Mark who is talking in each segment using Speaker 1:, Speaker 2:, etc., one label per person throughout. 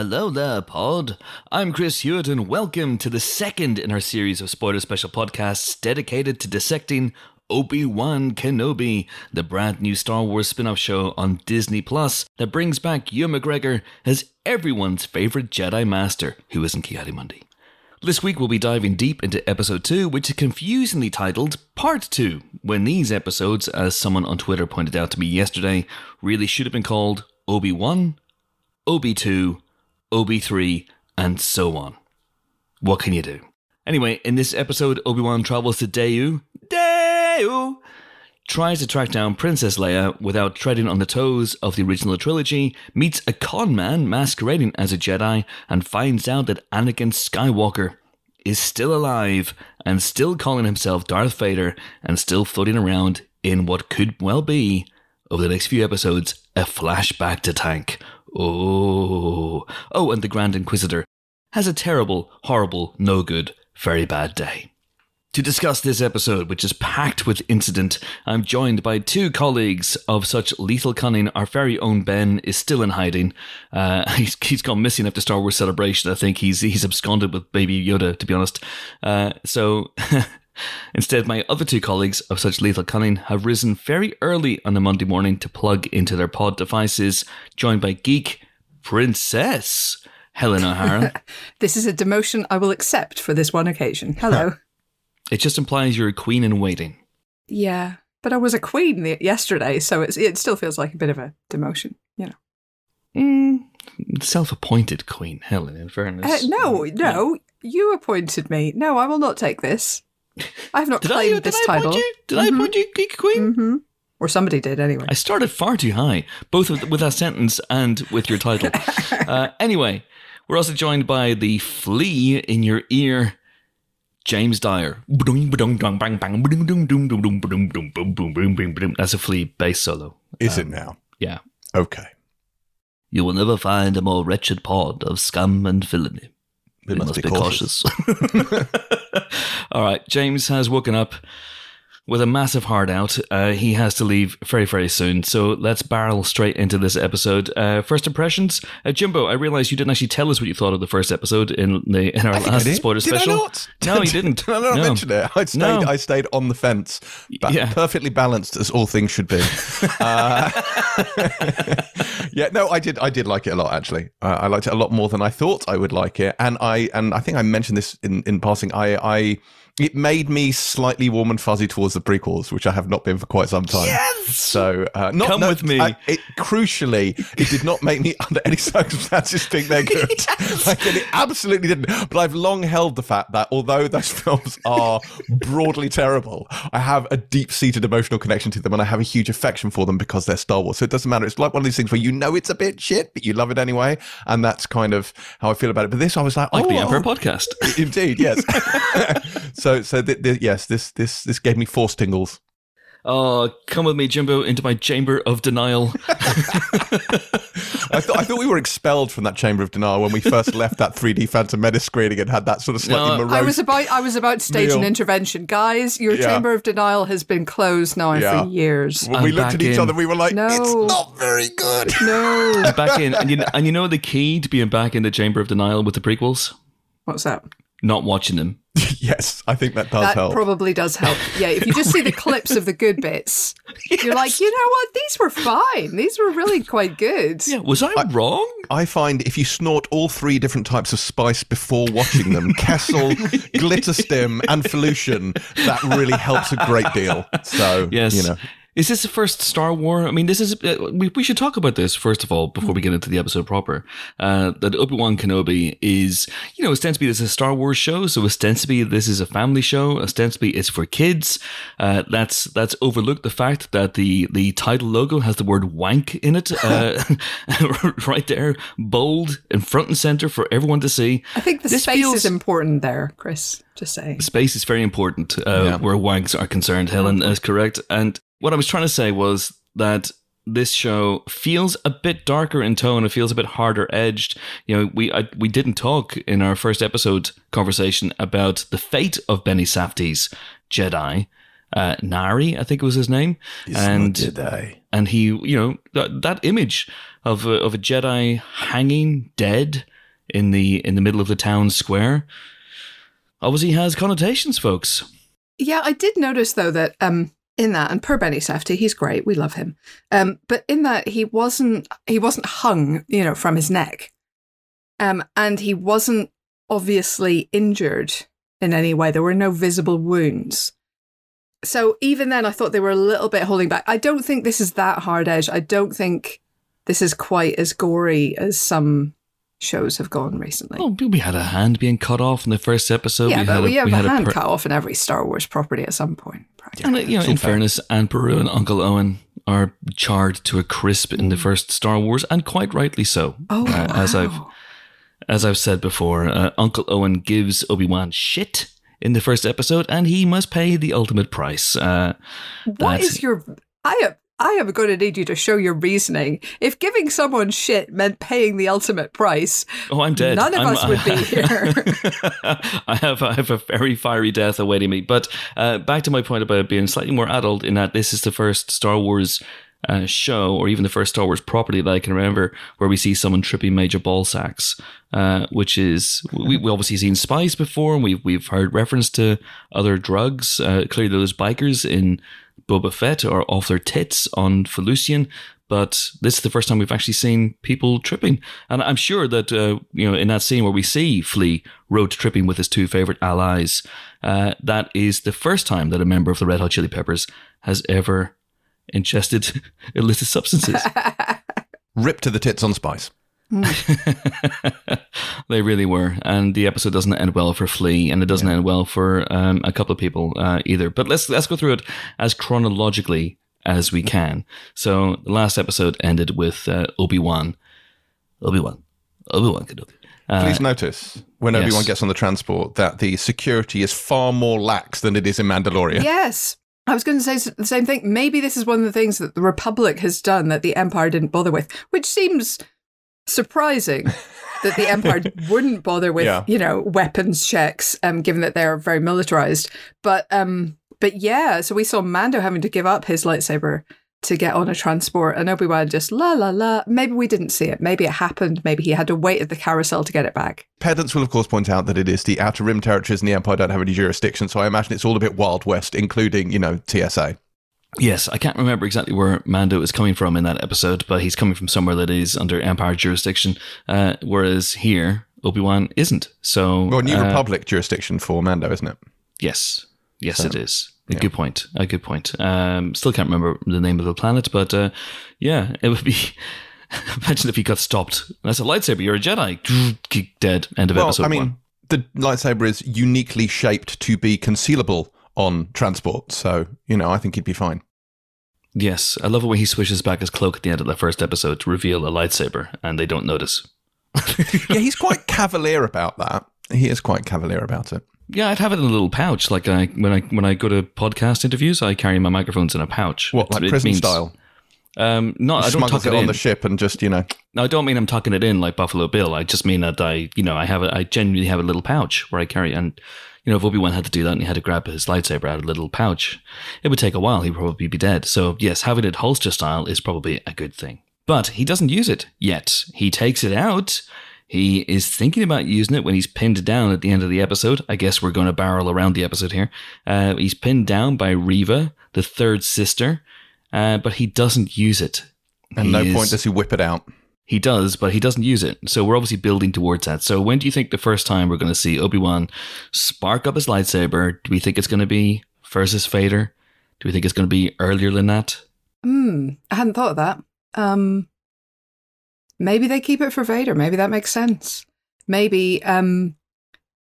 Speaker 1: Hello there, Pod. I'm Chris Hewitt, and welcome to the second in our series of spoiler special podcasts dedicated to dissecting Obi Wan Kenobi, the brand new Star Wars spin off show on Disney Plus that brings back Ewan McGregor as everyone's favourite Jedi Master, who isn't Ki-Adi-Mundi. This week we'll be diving deep into episode 2, which is confusingly titled Part 2, when these episodes, as someone on Twitter pointed out to me yesterday, really should have been called Obi 1, Obi 2, Obi 3, and so on. What can you do? Anyway, in this episode, Obi Wan travels to Daiyu. Daiyu! Tries to track down Princess Leia without treading on the toes of the original trilogy, meets a con man masquerading as a Jedi, and finds out that Anakin Skywalker is still alive and still calling himself Darth Vader and still floating around in what could well be, over the next few episodes, a flashback to Tank. Oh. Oh, and the Grand Inquisitor has a terrible, horrible, no good, very bad day. To discuss this episode, which is packed with incident, I'm joined by two colleagues of such lethal cunning. Our very own Ben is still in hiding. Uh, he's, he's gone missing after Star Wars Celebration. I think he's he's absconded with Baby Yoda, to be honest. Uh, so instead, my other two colleagues of such lethal cunning have risen very early on a Monday morning to plug into their pod devices, joined by geek princess Helen O'Hara.
Speaker 2: This is a demotion I will accept for this one occasion. Hello.
Speaker 1: it just implies you're a queen in waiting.
Speaker 2: yeah, but I was a queen the- yesterday, so it's, it still feels like a bit of a demotion, you know.
Speaker 1: Mm, self-appointed queen, Helen. In
Speaker 2: Uh,
Speaker 1: fairness,
Speaker 2: no, no, you appointed me. No, I will not take this. I have not
Speaker 1: Did
Speaker 2: claimed
Speaker 1: Did
Speaker 2: this
Speaker 1: I
Speaker 2: title.
Speaker 1: appoint you? Did I appoint you, geek queen?
Speaker 2: hmm Or somebody did anyway.
Speaker 1: I started far too high, both with, with that sentence and with your title. uh, anyway, we're also joined by the flea in your ear, James Dyer. That's a flea bass solo.
Speaker 3: Is it now?
Speaker 1: Yeah.
Speaker 3: Okay.
Speaker 1: You will never find a more wretched pod of scum and villainy.
Speaker 3: We must, be, cautious.
Speaker 1: All right, James has woken up with a massive heart out. Uh, he has to leave very, very soon. So let's barrel straight into this episode. Uh, first impressions, uh, Jimbo. I realized you didn't actually tell us what you thought of the first episode in the in our
Speaker 3: I
Speaker 1: last spoiler
Speaker 3: Did I
Speaker 1: special.
Speaker 3: not?
Speaker 1: No, you didn't.
Speaker 3: Did I not
Speaker 1: No.
Speaker 3: mention it? I stayed.
Speaker 1: No.
Speaker 3: I stayed on the fence, ba-
Speaker 1: Yeah.
Speaker 3: perfectly balanced as all things should be. uh, yeah, no, I did. I did like it a lot. Actually, uh, I liked it a lot more than I thought I would like it. And I and I think I mentioned this in in passing. I I. It made me slightly warm and fuzzy towards the prequels, which I have not been for quite some time.
Speaker 1: Yes!
Speaker 3: So, uh, not,
Speaker 1: Come
Speaker 3: no,
Speaker 1: with me.
Speaker 3: I- it, crucially, it did not make me, under any circumstances, think they're good. Like, it absolutely didn't. But I've long held the fact that although those films are broadly terrible, I have a deep-seated emotional connection to them, and I have a huge affection for them because they're Star Wars. So it doesn't matter. It's like one of these things where you know it's a bit shit, but you love it anyway, and that's kind of how I feel about it. But this, I was like,
Speaker 1: Like
Speaker 3: oh,
Speaker 1: the Emperor podcast.
Speaker 3: Indeed, yes. so, so th- th- yes, this this this gave me force tingles.
Speaker 1: Oh, come with me, Jimbo, into my chamber of denial.
Speaker 3: I thought I thought we were expelled from that chamber of denial when we first left that 3D Phantom Menace screening and had that sort of slightly
Speaker 1: No,
Speaker 3: morose.
Speaker 2: I was about I was about to stage an intervention. Guys, your
Speaker 3: Yeah.
Speaker 2: chamber of denial has been closed now
Speaker 3: Yeah.
Speaker 2: for years.
Speaker 3: when we
Speaker 1: I'm
Speaker 3: looked at each
Speaker 1: in.
Speaker 3: other, we were like,
Speaker 2: No.
Speaker 3: "It's not very good."
Speaker 2: No.
Speaker 1: back in, and you, and you know the key to being back in the chamber of denial with the prequels?
Speaker 2: What's that?
Speaker 1: Not watching them.
Speaker 3: yes, I think that does
Speaker 2: That
Speaker 3: help.
Speaker 2: probably does help. Yeah, if you just see the clips of the good bits, you're like, you know what? These were fine. These were really quite good.
Speaker 1: Yeah, was I, wrong?
Speaker 3: I find if you snort all three different types of spice before watching them, Kessel, Glitter Stim, and Felucian, that really helps a great deal. So,
Speaker 1: Yes.
Speaker 3: you know,
Speaker 1: Is this the first Star War? I mean, this is. Uh, we, we should talk about this first of all before we get into the episode proper. Uh, that Obi Wan Kenobi is, you know, ostensibly this is a Star Wars show, so ostensibly this is a family show. Ostensibly it's for kids. Uh, that's that's overlooked the fact that the the title logo has the word "wank" in it, uh, right there, bold and front and center for everyone to see.
Speaker 2: I think the
Speaker 1: This
Speaker 2: space
Speaker 1: feels-
Speaker 2: is important there, Chris. To say
Speaker 1: Space is very important uh,
Speaker 3: Yeah.
Speaker 1: where wanks are concerned. Helen is correct. And what I was trying to say was that this show feels a bit darker in tone. It feels a bit harder edged. You know, we I, we didn't talk in our first episode conversation about the fate of Benny Safdie's Jedi. Uh, Nari, I think it was his name, and
Speaker 3: they?
Speaker 1: and he, you know, that, that image of a, of a Jedi hanging dead in the in the middle of the town square obviously has connotations, folks.
Speaker 2: Yeah, I did notice though that um in that and per Benny Safdie, he's great, we love him. Um, but in that he wasn't he wasn't hung, you know, from his neck. Um, and he wasn't obviously injured in any way. There were no visible wounds. So even then I thought they were a little bit holding back. I don't think this is that hard edge. I don't think this is quite as gory as some shows have gone recently.
Speaker 1: Well, we had a hand being cut off in the first episode.
Speaker 2: yeah,
Speaker 1: we
Speaker 2: but
Speaker 1: had
Speaker 2: we have
Speaker 1: we
Speaker 2: a
Speaker 1: had
Speaker 2: hand
Speaker 1: per-
Speaker 2: cut off in every Star Wars property at some point.
Speaker 1: And you know, in
Speaker 3: fair.
Speaker 1: fairness, Aunt Beru and Uncle Owen are charred to a crisp in the first Star Wars, and quite rightly so.
Speaker 2: Oh,
Speaker 1: Uh, as I've
Speaker 2: wow.
Speaker 1: as I've said before, uh, Uncle Owen gives Obi Wan shit in the first episode, and he must pay the ultimate price. Uh,
Speaker 2: What
Speaker 1: That's-
Speaker 2: is your? I am. I am going to need you to show your reasoning. If giving someone shit meant paying the ultimate price,
Speaker 1: oh, I'm dead.
Speaker 2: None of
Speaker 1: I'm-
Speaker 2: us would be here.
Speaker 1: I have I have a very fiery death awaiting me. But uh, back to my point about being slightly more adult, in that this is the first Star Wars. Uh, show or even the first Star Wars property that I can remember where we see someone tripping major ball sacks, uh, which is we we obviously seen spice before and we've we've heard reference to other drugs. Uh, clearly, those bikers in Boba Fett are off their tits on Felucian, but this is the first time we've actually seen people tripping. And I'm sure that, uh, you know, in that scene where we see Flea road tripping with his two favorite allies, uh, that is the first time that a member of the Red Hot Chili Peppers has ever ingested illicit substances.
Speaker 3: Rip to the tits on Spice.
Speaker 1: they really were. And the episode doesn't end well for Flea, and it doesn't end well for um, a couple of people uh, either. But let's let's go through it as chronologically as we can. So the last episode ended with uh, Obi Wan, Obi Wan, Obi Wan Kenobi. Uh,
Speaker 3: Please notice when
Speaker 1: yes.
Speaker 3: everyone gets on the transport that the security is far more lax than it is in Mandalorian.
Speaker 2: yes. I was going to say the same thing. Maybe this is one of the things that the Republic has done that the Empire didn't bother with, which seems surprising that the Empire wouldn't bother with,
Speaker 3: Yeah.
Speaker 2: you know, weapons checks, um, given that they're very militarized. But um, but yeah, so we saw Mando having to give up his lightsaber to get on a transport, and Obi Wan just la la la. Maybe we didn't see it. Maybe it happened. Maybe he had to wait at the carousel to get it back.
Speaker 3: Pedants will, of course, point out that it is the Outer Rim territories and the Empire don't have any jurisdiction, so I imagine it's all a bit Wild West, including, you know, TSA.
Speaker 1: Yes, I can't remember exactly where Mando is coming from in that episode, but he's coming from somewhere that is under Empire jurisdiction, uh, whereas here Obi Wan isn't. So,
Speaker 3: Well, New
Speaker 1: uh,
Speaker 3: Republic jurisdiction for Mando, isn't it?
Speaker 1: yes, yes,
Speaker 3: So,
Speaker 1: it is. A
Speaker 3: yeah.
Speaker 1: good point. A good point. Um, still can't remember the name of the planet, but uh, yeah, it would be. Imagine if he got stopped. That's a lightsaber. You're a Jedi. Dead. End of
Speaker 3: Well,
Speaker 1: episode
Speaker 3: I mean,
Speaker 1: one.
Speaker 3: the lightsaber is uniquely shaped to be concealable on transport, so, you know, I think he'd be fine.
Speaker 1: Yes, I love it when he swishes back his cloak at the end of the first episode to reveal a lightsaber, and they don't notice.
Speaker 3: yeah, he's quite cavalier about that. He is quite cavalier about it.
Speaker 1: Yeah, I'd have it in a little pouch. Like I when I when I go to podcast interviews, I carry my microphones in a pouch.
Speaker 3: What,
Speaker 1: It-
Speaker 3: like
Speaker 1: it
Speaker 3: prison
Speaker 1: means-
Speaker 3: style?
Speaker 1: Um, no, I don't tuck
Speaker 3: it
Speaker 1: it
Speaker 3: on the ship and just, you know.
Speaker 1: no, I don't mean I'm tucking it in like Buffalo Bill. I just mean that I, you know, I have a, I genuinely have a little pouch where I carry. And you know, if Obi Wan had to do that and he had to grab his lightsaber out of a little pouch, it would take a while. He'd probably be dead. So yes, having it holster style is probably a good thing. But he doesn't use it yet. He takes it out. He is thinking about using it when he's pinned down at the end of the episode. I guess we're going to barrel around the episode here. Uh, he's pinned down by Reva, the third sister, uh, but he doesn't use it.
Speaker 3: And
Speaker 1: He
Speaker 3: no
Speaker 1: is-
Speaker 3: point does he whip it out.
Speaker 1: He does, but he doesn't use it. So we're obviously building towards that. So when do you think the first time we're going to see Obi Wan spark up his lightsaber? Do we think it's going to be versus Vader? Do we think it's going to be earlier than that?
Speaker 2: Hmm, I hadn't thought of that. Um, maybe they keep it for Vader. Maybe that makes sense. Maybe um,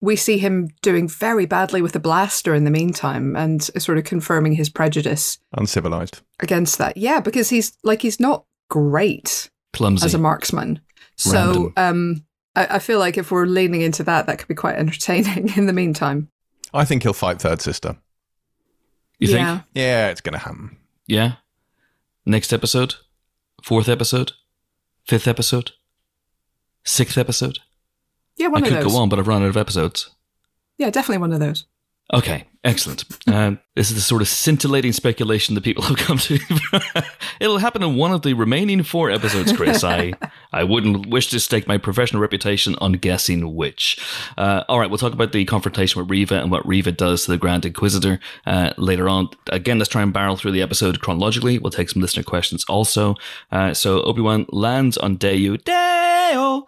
Speaker 2: we see him doing very badly with the blaster in the meantime, and sort of confirming his prejudice
Speaker 3: Uncivilized.
Speaker 2: against that. Yeah, because he's like he's not great
Speaker 1: Clumsy.
Speaker 2: as a marksman. So um, I, I feel like if we're leaning into that, that could be quite entertaining. In the meantime,
Speaker 3: I think he'll fight Third Sister.
Speaker 1: you
Speaker 2: yeah.
Speaker 1: think?
Speaker 3: Yeah, it's going to happen.
Speaker 1: Yeah. Next episode? Fourth episode? Fifth episode? Sixth episode?
Speaker 2: Yeah, one
Speaker 1: I
Speaker 2: of
Speaker 1: could
Speaker 2: those.
Speaker 1: go on, but I've run out of episodes.
Speaker 2: Yeah, definitely one of those.
Speaker 1: Okay, excellent. Uh, this is the sort of scintillating speculation that people have come to. It'll happen in one of the remaining four episodes, Chris. I I wouldn't wish to stake my professional reputation on guessing which. Uh, all right, we'll talk about the confrontation with Reva and what Reva does to the Grand Inquisitor uh, later on. Again, let's try and barrel through the episode chronologically. We'll take some listener questions also. Uh, so Obi Wan lands on Daiyu. Deo!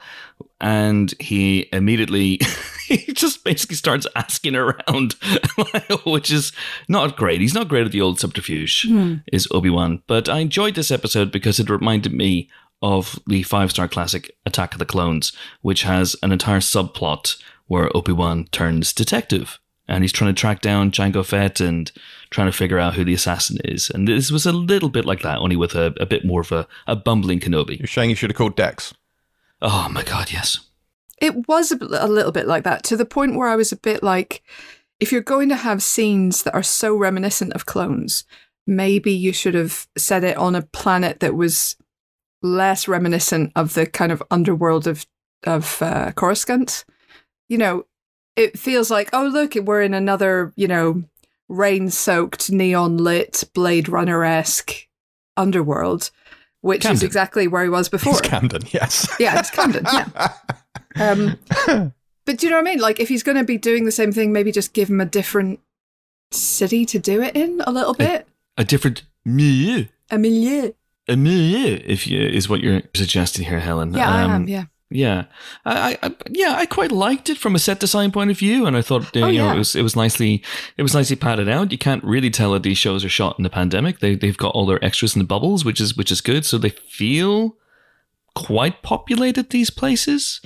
Speaker 1: and he immediately he just basically starts asking around which is not great he's not great at the old subterfuge hmm. is obi-wan but i enjoyed this episode because it reminded me of the five star classic attack of the clones which has an entire subplot where obi-wan turns detective and he's trying to track down Jango Fett and trying to figure out who the assassin is. And this was a little bit like that, only with a, a bit more of a, a bumbling Kenobi.
Speaker 3: You're saying you should have called Dex.
Speaker 1: Oh my god, yes.
Speaker 2: It was a, a little bit like that to the point where I was a bit like, if you're going to have scenes that are so reminiscent of clones, maybe you should have set it on a planet that was less reminiscent of the kind of underworld of of uh, Coruscant. You know, it feels like, oh look, we're in another, you know, rain-soaked, neon-lit, Blade Runner-esque underworld, which is exactly where he was before.
Speaker 3: It's Camden, yes.
Speaker 2: Yeah, it's Camden. Yeah. Um, but do you know what I mean? Like, if he's going to be doing the same thing, maybe just give him a different city to do it in a little bit.
Speaker 1: A different milieu.
Speaker 2: A milieu.
Speaker 1: A milieu, if you, is what you're suggesting here, Helen.
Speaker 2: Yeah, I
Speaker 1: Um,
Speaker 2: am. Yeah.
Speaker 1: Yeah, I, I, yeah, I quite liked it from a set design point of view, and I thought uh,
Speaker 2: Oh,
Speaker 1: know
Speaker 2: yeah.
Speaker 1: it was it was nicely it was nicely padded out. You can't really tell that these shows are shot in the pandemic. They they've got all their extras in the bubbles, which is which is good. So they feel quite populated these places.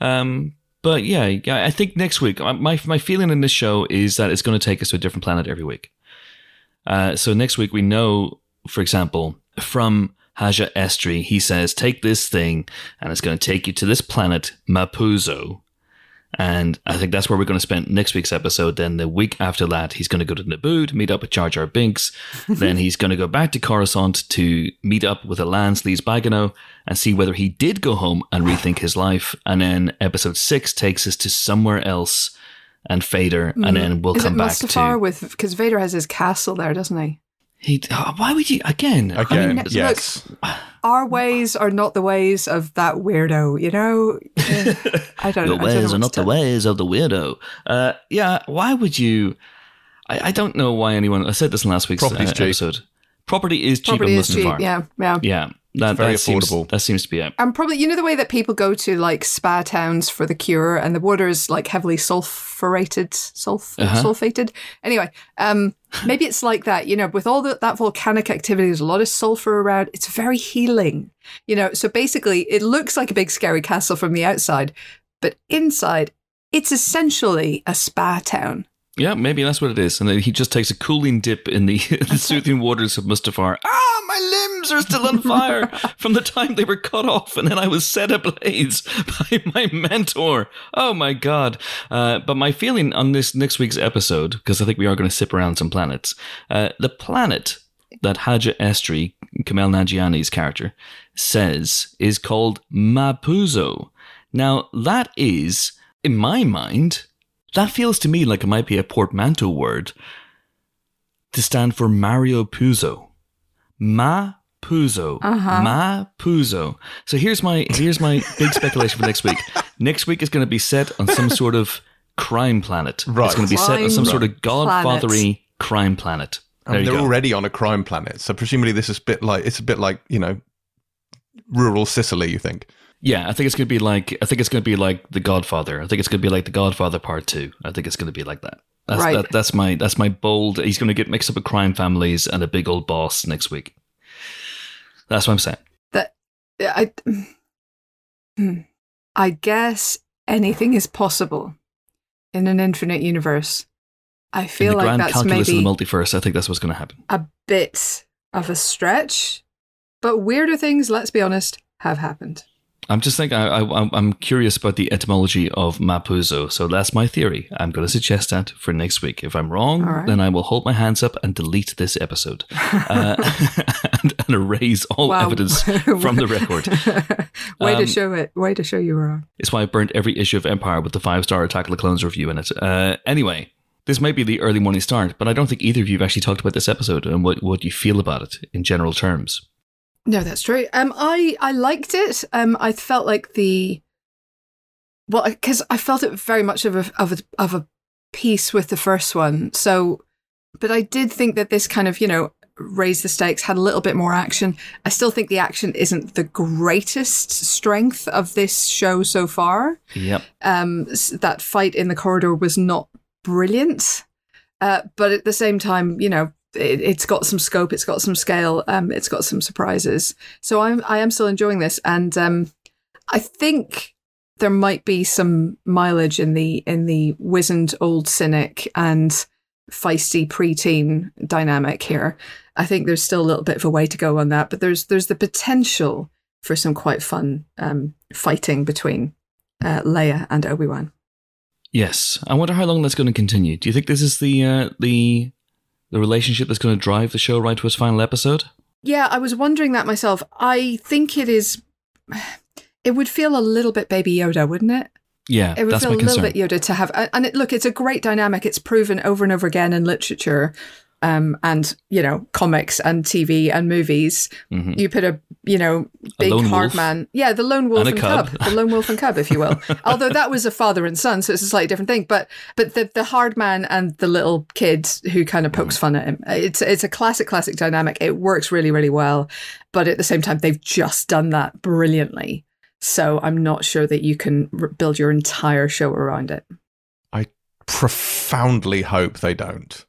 Speaker 1: Um, but yeah, I think next week my my feeling in this show is that it's going to take us to a different planet every week. Uh, so next week we know, for example, from Haja Estree, he says, "Take this thing, and it's going to take you to this planet, Mapuzo." And I think that's where we're going to spend next week's episode. Then the week after that, he's going to go to Naboo to meet up with Jar Jar Binks. then he's going to go back to Coruscant to meet up with Elan Sleazebaggano and see whether he did go home and rethink his life. And then episode six takes us to somewhere else and Vader, and mm. then we'll
Speaker 2: Is
Speaker 1: come back
Speaker 2: Mustafar
Speaker 1: to.
Speaker 2: with because Vader has his castle there, doesn't he?
Speaker 1: He, oh, why would you again? I
Speaker 3: Again,
Speaker 1: mean,
Speaker 2: look,
Speaker 3: yes.
Speaker 2: Our ways are not the ways of that weirdo. You know, I don't.
Speaker 1: Your
Speaker 2: I don't know
Speaker 1: ways are not the ways of the weirdo. Uh, yeah, why would you? I, I don't know why anyone. I said this in last week's uh, episode. Property is cheap
Speaker 2: Property
Speaker 1: in
Speaker 2: is cheap.
Speaker 1: Mustafar.
Speaker 2: Yeah, yeah.
Speaker 1: yeah, that,
Speaker 3: very
Speaker 1: that seems-
Speaker 3: affordable.
Speaker 1: that seems to be it.
Speaker 2: And probably, you know, the way that people go to like spa towns for the cure, and the water is like heavily sulfurated, sulf-
Speaker 1: Uh-huh.
Speaker 2: sulfated. Anyway, um, maybe it's like that. You know, with all the, that volcanic activity, there's a lot of sulfur around. It's very healing. You know, so basically, it looks like a big scary castle from the outside, but inside, it's essentially a spa town.
Speaker 1: Yeah, maybe that's what it is. And then he just takes a cooling dip in the, the soothing waters of Mustafar. Ah, my limbs are still on fire from the time they were cut off, and then I was set ablaze by my mentor. Oh my god! Uh, but my feeling on this next week's episode, because I think we are going to sip around some planets, uh, the planet that Haja Estree, Kumail Nanjiani's character, says is called Mapuzo. Now that is, in my mind, that feels to me like it might be a portmanteau word to stand for Mario Puzo. Ma Puzo.
Speaker 2: Uh-huh.
Speaker 1: Ma Puzo. So here's my here's my big speculation for next week. Next week is going to be set on some sort of crime planet.
Speaker 3: Right.
Speaker 1: It's going to be set on some
Speaker 2: Crime
Speaker 1: sort of
Speaker 2: planet.
Speaker 1: godfathery crime planet. There
Speaker 3: And
Speaker 1: you
Speaker 3: they're
Speaker 1: go.
Speaker 3: already on a crime planet, so presumably this is a bit like it's a bit like you know, rural Sicily. You think?
Speaker 1: Yeah, I think it's going to be like I think it's going to be like The Godfather. I think it's going to be like The Godfather Part Two. I think it's going to be like that. That's
Speaker 2: Right.
Speaker 1: that, that's my that's my bold. He's going to get mixed up with crime families and a big old boss next week. That's what I'm saying.
Speaker 2: that I, Hmm. I guess anything is possible in an infinite universe. I feel In
Speaker 1: the
Speaker 2: like
Speaker 1: grand
Speaker 2: that's
Speaker 1: calculus
Speaker 2: maybe
Speaker 1: of the multiverse, I think that's what's going to happen.
Speaker 2: a bit of a stretch, but weirder things, let's be honest, have happened.
Speaker 1: I'm just thinking. I, I, I'm- I'm curious about the etymology of Mapuzo, so that's my theory. I'm going to suggest that for next week. If I'm wrong,
Speaker 2: right.
Speaker 1: then I will hold my hands up and delete this episode uh, and, and erase all
Speaker 2: Wow.
Speaker 1: evidence from the record.
Speaker 2: way to
Speaker 1: Um,
Speaker 2: show it. Way to show you were wrong.
Speaker 1: It's why I burnt every issue of Empire with the five star Attack of the Clones review in it. Uh, anyway, this might be the early morning start, but I don't think either of you have actually talked about this episode and what, what you feel about it in general terms.
Speaker 2: No, that's true. Um, I I liked it. Um, I felt like the well, because I felt it very much of a of a of a piece with the first one. So, but I did think that this kind of you know raised the stakes, had a little bit more action. I still think the action isn't the greatest strength of this show so far.
Speaker 1: Yep.
Speaker 2: Um, that fight in the corridor was not brilliant, uh, but at the same time, you know, it, it's got some scope, it's got some scale, um, it's got some surprises. So I'm I am still enjoying this, and um, I think there might be some mileage in the in the wizened old cynic and feisty preteen dynamic here. I think there's still a little bit of a way to go on that, but there's there's the potential for some quite fun um, fighting between uh, Leia and Obi Wan.
Speaker 1: Yes. I wonder how long that's going to continue. Do you think this is the uh, the the relationship that's going to drive the show right to its final episode?
Speaker 2: Yeah, I was wondering that myself. I think it is. It would feel a little bit Baby Yoda, wouldn't it?
Speaker 1: Yeah,
Speaker 2: It would
Speaker 1: that's
Speaker 2: feel
Speaker 1: my
Speaker 2: a little
Speaker 1: concern.
Speaker 2: bit Yoda to have, and it, look, it's a great dynamic. It's proven over and over again in literature, um, and you know, comics and TV and movies.
Speaker 1: Mhm.
Speaker 2: You put a, you know, big hard
Speaker 1: wolf.
Speaker 2: man, yeah, the lone wolf
Speaker 1: And
Speaker 2: and,
Speaker 1: cub.
Speaker 2: cub. the lone wolf and cub, if you will. Although that was a father and son, so it's a slightly different thing. But but the the hard man and the little kid who kind of pokes fun at him. It's it's a classic classic dynamic. It works really really well, but at the same time, they've just done that brilliantly. So I'm not sure that you can r- build your entire show around it.
Speaker 3: I profoundly hope they don't.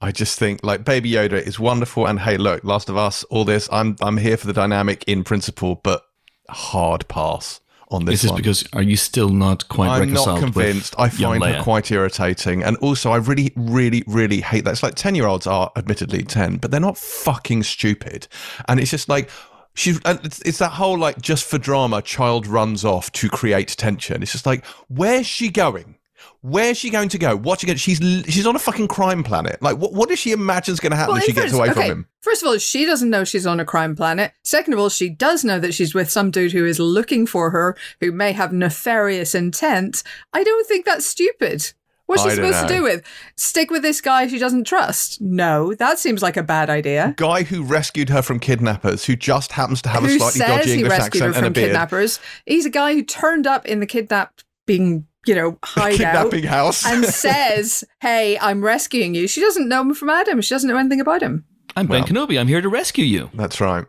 Speaker 3: I just think like Baby Yoda is wonderful, and hey, look, Last of Us, all this. I'm I'm here for the dynamic in principle, but hard pass on this
Speaker 1: Is this
Speaker 3: one.
Speaker 1: because are you still not quite
Speaker 3: I'm not convinced. I find her quite irritating, and also I really, really, really hate that. It's like ten year olds are admittedly ten, but they're not fucking stupid, and it's just like. She, it's, it's that whole like just for drama, child runs off to create tension. It's just like, where's she going? Where's she going to go? What's she going? She's she's on a fucking crime planet. Like, what what does she imagine is going to happen if she
Speaker 2: in
Speaker 3: gets
Speaker 2: first-
Speaker 3: away from him?
Speaker 2: First of all, she doesn't know she's on a crime planet. Second of all, she does know that she's with some dude who is looking for her, who may have nefarious intent. I don't think that's stupid. What's she supposed to do with? Stick with this guy she doesn't trust? No, that seems like a bad idea.
Speaker 3: Guy who rescued her from kidnappers, who just happens to have a
Speaker 2: who
Speaker 3: slightly
Speaker 2: says
Speaker 3: dodgy
Speaker 2: he
Speaker 3: English
Speaker 2: rescued her
Speaker 3: accent and a
Speaker 2: from
Speaker 3: beard.
Speaker 2: kidnappers? He's a guy who turned up in the kidnapping, you know, hideout.
Speaker 3: Kidnapping house.
Speaker 2: and says, "Hey, I'm rescuing you." She doesn't know him from Adam. She doesn't know anything about him.
Speaker 1: I'm Ben
Speaker 3: Well-
Speaker 1: Kenobi. I'm here to rescue you.
Speaker 3: That's right.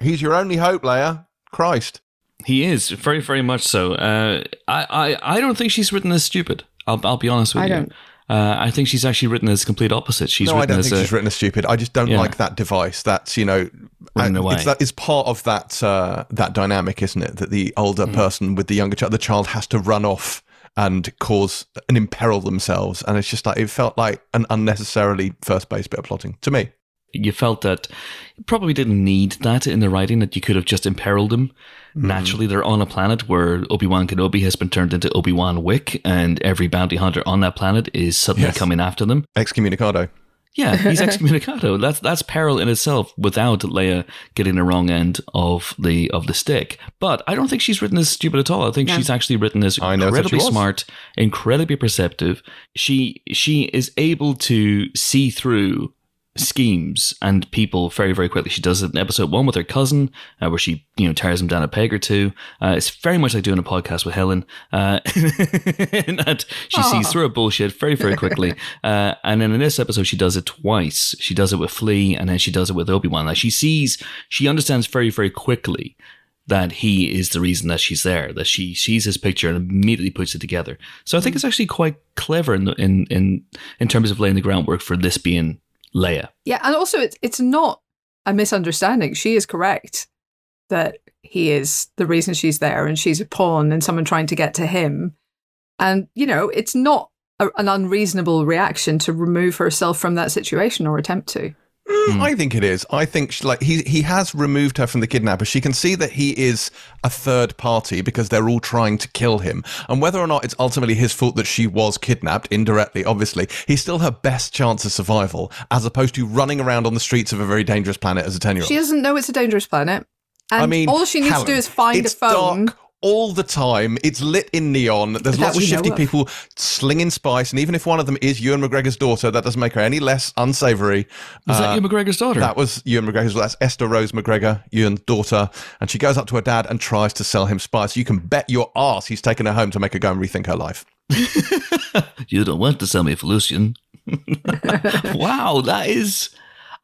Speaker 3: He's your only hope, Leia. Christ.
Speaker 1: He is very, very much so. Uh, I, I, I don't think she's written as stupid. I'll, I'll be honest with
Speaker 2: I
Speaker 1: you.
Speaker 2: don't.
Speaker 1: Uh, I think she's actually written as complete opposite. She's
Speaker 3: no, I
Speaker 1: written
Speaker 3: don't
Speaker 1: as
Speaker 3: think
Speaker 1: a,
Speaker 3: she's written as stupid. I just don't
Speaker 1: Yeah.
Speaker 3: like that device. That's you know,
Speaker 1: Running
Speaker 3: uh,
Speaker 1: away.
Speaker 3: It's, that, it's part of that uh, that dynamic, isn't it? That the older
Speaker 1: Mm-hmm.
Speaker 3: person with the younger child, the child has to run off and cause and imperil themselves, and it's just like it felt like an unnecessarily first base bit of plotting to me.
Speaker 1: you felt that you probably didn't need that in the writing, that you could have just imperiled them.
Speaker 3: Mm-hmm.
Speaker 1: Naturally, they're on a planet where Obi Wan Kenobi has been turned into Obi Wan Wick, and every bounty hunter on that planet is suddenly
Speaker 3: Yes.
Speaker 1: coming after them.
Speaker 3: Excommunicado.
Speaker 1: Yeah, he's excommunicado. That's that's peril in itself without Leia getting the wrong end of the of the stick. But I don't think she's written as stupid at all. I think
Speaker 2: No.
Speaker 1: she's actually written as
Speaker 3: I never said she
Speaker 1: incredibly smart, incredibly perceptive. She she is able to see through schemes and people very very quickly. She does it in episode one with her cousin, uh, where she you know tears him down a peg or two. Uh, it's very much like doing a podcast with Helen, uh, in that she sees through a bullshit very very quickly. uh, and then in this episode, she does it twice. She does it with Flea, and then she does it with Obi Wan. Like she sees, she understands very very quickly that he is the reason that she's there. That she sees his picture and immediately puts it together. So I think it's actually quite clever in in in in terms of laying the groundwork for this being Leia.
Speaker 2: Yeah, and also it's it's not a misunderstanding. She is correct that he is the reason she's there, and she's a pawn and someone trying to get to him. And you know, it's not a, an unreasonable reaction to remove herself from that situation or attempt to.
Speaker 3: Mm. I think it is. I think she, like he he has removed her from the kidnapper. She can see that he is a third party because they're all trying to kill him. And whether or not it's ultimately his fault that she was kidnapped indirectly, obviously, he's still her best chance of survival as opposed to running around on the streets of a very dangerous planet as a 10-year-old.
Speaker 2: She doesn't know it's a dangerous planet. And
Speaker 3: I mean,
Speaker 2: all she needs
Speaker 3: Helen,
Speaker 2: to do is find a phone.
Speaker 3: dark all the time. It's lit in neon. There's
Speaker 2: That
Speaker 3: lots of shifty
Speaker 2: of.
Speaker 3: people slinging spice, and even if one of them is Ewan McGregor's daughter, that doesn't make her any less unsavory.
Speaker 1: Was
Speaker 3: Uh,
Speaker 1: that Ewan McGregor's daughter?
Speaker 3: That was Ewan McGregor's. That's Esther Rose McGregor, Ewan's daughter, and she goes up to her dad and tries to sell him spice. You can bet your ass he's taken her home to make her go and rethink her life.
Speaker 1: you don't want to sell me Felucian. wow, that is.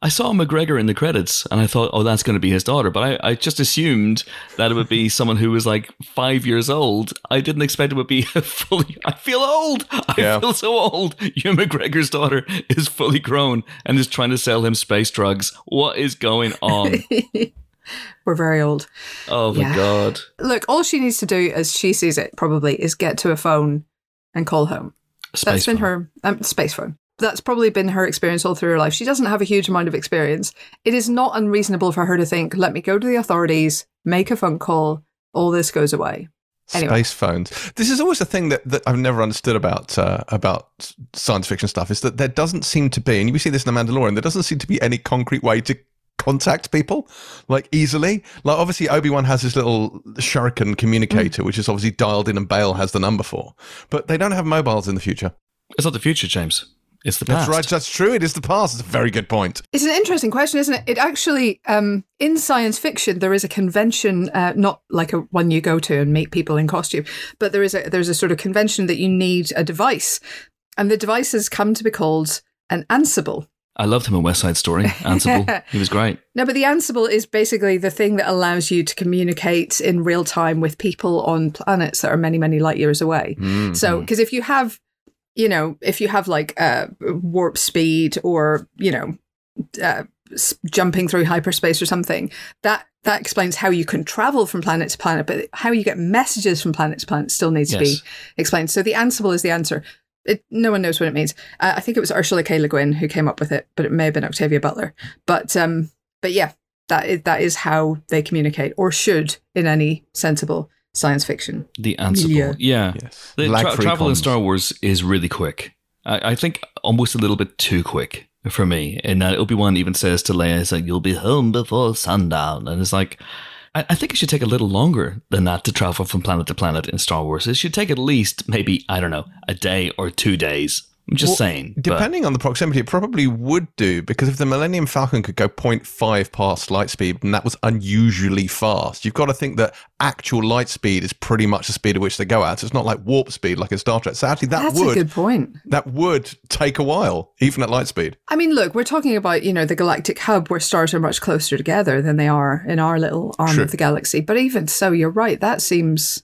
Speaker 1: I saw McGregor in the credits and I thought, oh, that's going to be his daughter. But I, I just assumed that it would be someone who was like five years old. I didn't expect it would be a fully. I feel old. I
Speaker 3: Yeah.
Speaker 1: feel so old. Ewan McGregor's daughter is fully grown and is trying to sell him space drugs. What is going on?
Speaker 2: We're very old.
Speaker 1: Oh my
Speaker 2: Yeah.
Speaker 1: God.
Speaker 2: Look, all she needs to do, as she sees it, probably is get to a phone and call home.
Speaker 1: Space
Speaker 2: That's been her um, space phone. That's probably been her experience all through her life. She doesn't have a huge amount of experience. It is not unreasonable for her to think, let me go to the authorities, make a phone call, all this goes away. Anyway.
Speaker 3: Space phones. This is always the thing that, that I've never understood about uh, about science fiction stuff is that there doesn't seem to be, and we see this in The Mandalorian, there doesn't seem to be any concrete way to contact people like easily. Like obviously Obi Wan has his little shuriken communicator, which is obviously dialed in, and Bail has the number for, but they don't have mobiles in the future.
Speaker 1: It's not the future, James. It's the past.
Speaker 3: That's right. That's true. It is the past. It's a very good point.
Speaker 2: It's an interesting question, isn't it? It actually, um, in science fiction, there is a convention, uh, not like a one you go to and meet people in costume, but there is a there's a sort of convention that you need a device, and the device has come to be called an Ansible.
Speaker 1: I loved him in West Side Story. Ansible. he was great.
Speaker 2: No, but the Ansible is basically the thing that allows you to communicate in real time with people on planets that are many, many light years away.
Speaker 3: Mm.
Speaker 2: So, because if you have, you know, if you have like uh, warp speed or you know, uh, s- jumping through hyperspace or something, that that explains how you can travel from planet to planet. But how you get messages from planet to planet still needs to be explained. So the Ansible is the answer. It, no one knows what it means. Uh, I think it was Ursula K. Le Guin who came up with it, but it may have been Octavia Butler. But um, but yeah, that is, that is how they communicate, or should in any sensible science fiction.
Speaker 1: The Ansible.
Speaker 2: Milieu.
Speaker 1: Yeah.
Speaker 3: Yes.
Speaker 1: The tra- travel in. Star Wars is really quick. I, I think almost a little bit too quick for me. And that Obi Wan even says to Leia, "It's like you'll be home before sundown," and it's like. I I think it should take a little longer than that to travel from planet to planet in Star Wars. It should take at least maybe I don't know a day or two days. I'm just
Speaker 3: Well,
Speaker 1: saying. but-
Speaker 3: Depending on the proximity, it probably would do because if the Millennium Falcon could go 0.5 past light speed, and that was unusually fast, you've got to think that actual light speed is pretty much the speed at which they go at. So it's not like warp speed like in Star Trek. So actually, that
Speaker 2: That's a
Speaker 3: would
Speaker 2: good point.
Speaker 3: that would take a while, even at light speed.
Speaker 2: I mean, look, we're talking about, you know, the galactic hub where stars are much closer together than they are in our little arm
Speaker 3: True.
Speaker 2: of the galaxy. But even so, you're right. That seems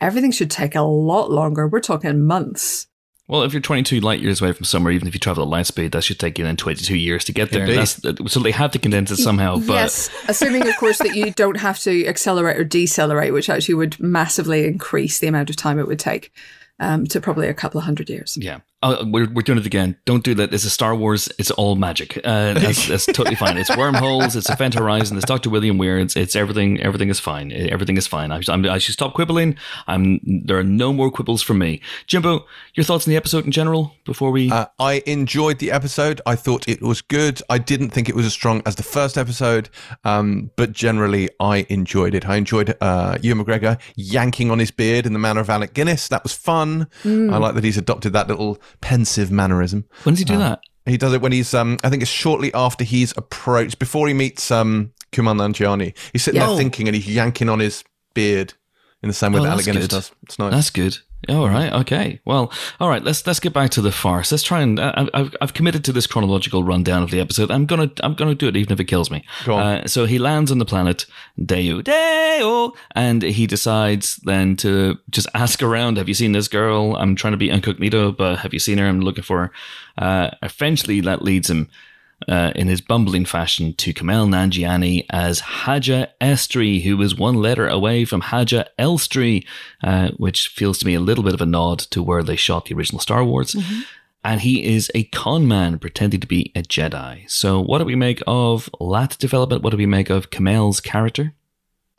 Speaker 2: everything should take a lot longer. We're talking months.
Speaker 1: Well, if you're 22 light years away from somewhere, even if you travel at light speed, that should take you then 22 years to get there. That's, so they have to condense it somehow. But
Speaker 2: yes, assuming, of course, that you don't have to accelerate or decelerate, which actually would massively increase the amount of time it would take um, to probably a couple of hundred years.
Speaker 1: Yeah. Oh, we're, we're doing it again. Don't do that. It's a Star Wars. It's all magic. Uh, that's, that's totally fine. It's wormholes. It's Event Horizon. It's Doctor William Weir. It's, it's everything. Everything is fine. Everything is fine. I, I'm, I should stop quibbling. I'm. There are no more quibbles from me. Jimbo, your thoughts on the episode in general before we.
Speaker 3: Uh, I enjoyed the episode. I thought it was good. I didn't think it was as strong as the first episode, um, but generally I enjoyed it. I enjoyed uh, Ewan McGregor yanking on his beard in the manner of Alec Guinness. That was fun. I like that he's adopted that little pensive mannerism.
Speaker 1: when does he do that?
Speaker 3: He does it when he's, um, I think it's shortly after he's approached, before he meets um, Kumail Nanjiani. He's sitting
Speaker 2: Yeah.
Speaker 3: there thinking and he's yanking on his beard in the same way
Speaker 1: Oh,
Speaker 3: that Alec Guinness
Speaker 1: good.
Speaker 3: does. It's nice.
Speaker 1: That's good. All right. Okay. Well. All right. Let's let's get back to the farce. Let's try and. I, I've I've committed to this chronological rundown of the episode. I'm gonna I'm gonna do it even if it kills me. Uh, so he lands on the planet Deu Deu, and he decides then to just ask around. Have you seen this girl? I'm trying to be incognito, but have you seen her? I'm looking for her. Uh, eventually, that leads him. Uh, in his bumbling fashion, to Kumail Nanjiani as Haja Estree, who was one letter away from Haja Elstree, uh, which feels to me a little bit of a nod to where they shot the original Star Wars. And he is a con man pretending to be a Jedi. So, what do we make of that development? What do we make of Kumail's character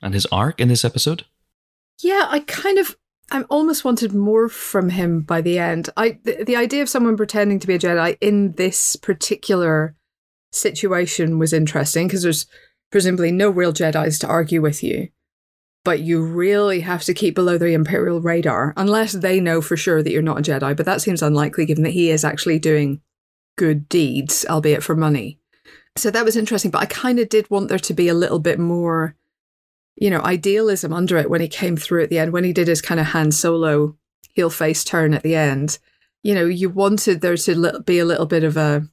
Speaker 1: and his arc in this episode?
Speaker 2: Yeah, I kind of, I almost wanted more from him by the end. I the, the idea of someone pretending to be a Jedi in this particular situation was interesting because there's presumably no real Jedi's to argue with you. but you really have to keep below the Imperial radar unless they know for sure that you're not a Jedi. But that seems unlikely given that he is actually doing good deeds, albeit for money. So that was interesting, but I kind of did want there to be a little bit more, you know, idealism under it when he came through at the end, when he did his kind of Han Solo heel face turn at the end. You know, you wanted there to be a little bit of a,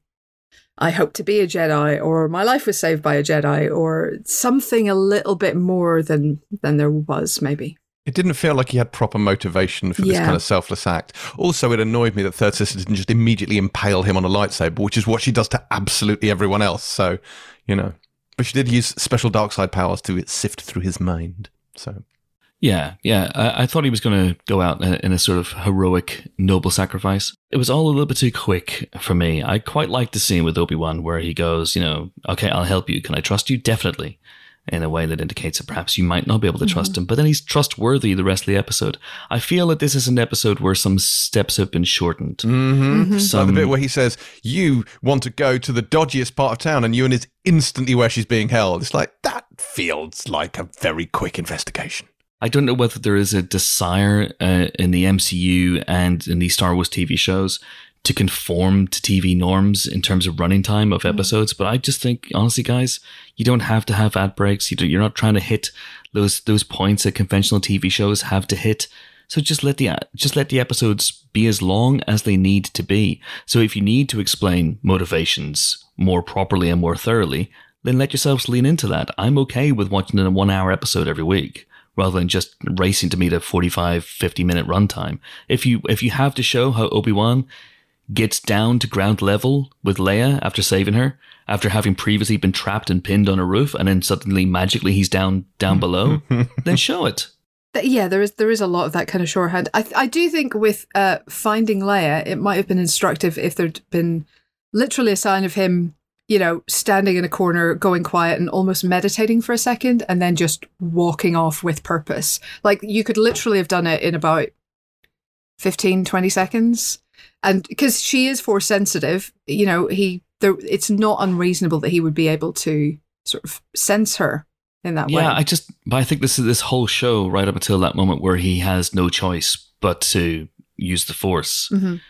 Speaker 2: I hope to be a Jedi, or my life was saved by a Jedi, or something a little bit more than than there was maybe.
Speaker 3: It didn't feel like he had proper motivation for this kind of selfless act. Also, it annoyed me that Third Sister didn't just immediately impale him on a lightsaber, which is what she does to absolutely everyone else. So, you know. But she did use special dark side powers to sift through his mind. So,
Speaker 1: Yeah, yeah. I, I thought he was going to go out in a, in a sort of heroic, noble sacrifice. It was all a little bit too quick for me. I quite liked the scene with Obi Wan where he goes, you know, okay, I'll help you. Can I trust you? Definitely. In a way that indicates that perhaps you might not be able to trust mm-hmm. him, but then he's trustworthy the rest of the episode. I feel that this is an episode where some steps have been shortened.
Speaker 3: mm-hmm. mm-hmm. like
Speaker 1: Some,
Speaker 3: the bit where he says, You want to go to the dodgiest part of town, and Ewan is instantly where she's being held. It's like, that feels like a very quick investigation.
Speaker 1: I don't know whether there is a desire uh, in the MCU and in these Star Wars TV shows to conform to TV norms in terms of running time of episodes, but I just think, honestly, guys, you don't have to have ad breaks. You you're not trying to hit those those points that conventional TV shows have to hit. So just let the just let the episodes be as long as they need to be. So if you need to explain motivations more properly and more thoroughly, then let yourselves lean into that. I'm okay with watching a one hour episode every week rather than just racing to meet a 45, 50 minute runtime. If you, if you have to show how Obi-Wan gets down to ground level with Leia after saving her, after having previously been trapped and pinned on a roof, and then suddenly magically he's down, down below, then show it.
Speaker 2: Yeah, there is there is a lot of that kind of shorthand. I I do think with uh, finding Leia, it might have been instructive if there'd been literally a sign of him, you know, standing in a corner, going quiet, and almost meditating for a second, and then just walking off with purpose. Like you could literally have done it in about 15, 20 seconds, and because she is force sensitive, you know, he there. It's not unreasonable that he would be able to sort of sense her in that way.
Speaker 1: Yeah, I just, but I think this is this whole show right up until that moment where he has no choice but to use the force.
Speaker 2: Mhm.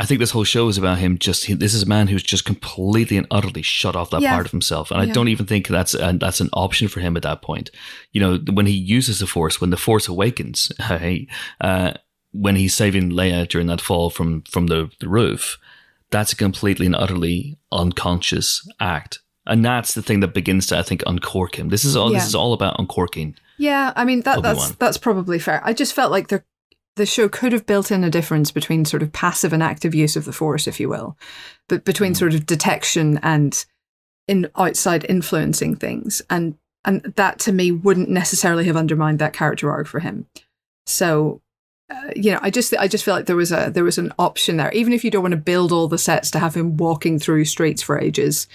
Speaker 1: I think this whole show is about him. Just he, this is a man who's just completely and utterly shut off that
Speaker 2: Yeah.
Speaker 1: part of himself, and I don't even think that's uh, that's an option for him at that point. You know, when he uses the force, when the force awakens, hey, uh, when he's saving Leia during that fall from from the, the roof, that's a completely and utterly unconscious act, and that's the thing that begins to I think uncork him. This is all.
Speaker 2: Yeah.
Speaker 1: This is all about uncorking.
Speaker 2: Yeah, I mean that that's that's probably fair. I just felt like the the show could have built in a difference between sort of passive and active use of the force, if you will, but between sort of detection and in outside influencing things, and and that to me wouldn't necessarily have undermined that character arc for him. So. Uh, you know, I just I just feel like there was a there was an option there. Even if you don't want to build all the sets to have him walking through streets for ages,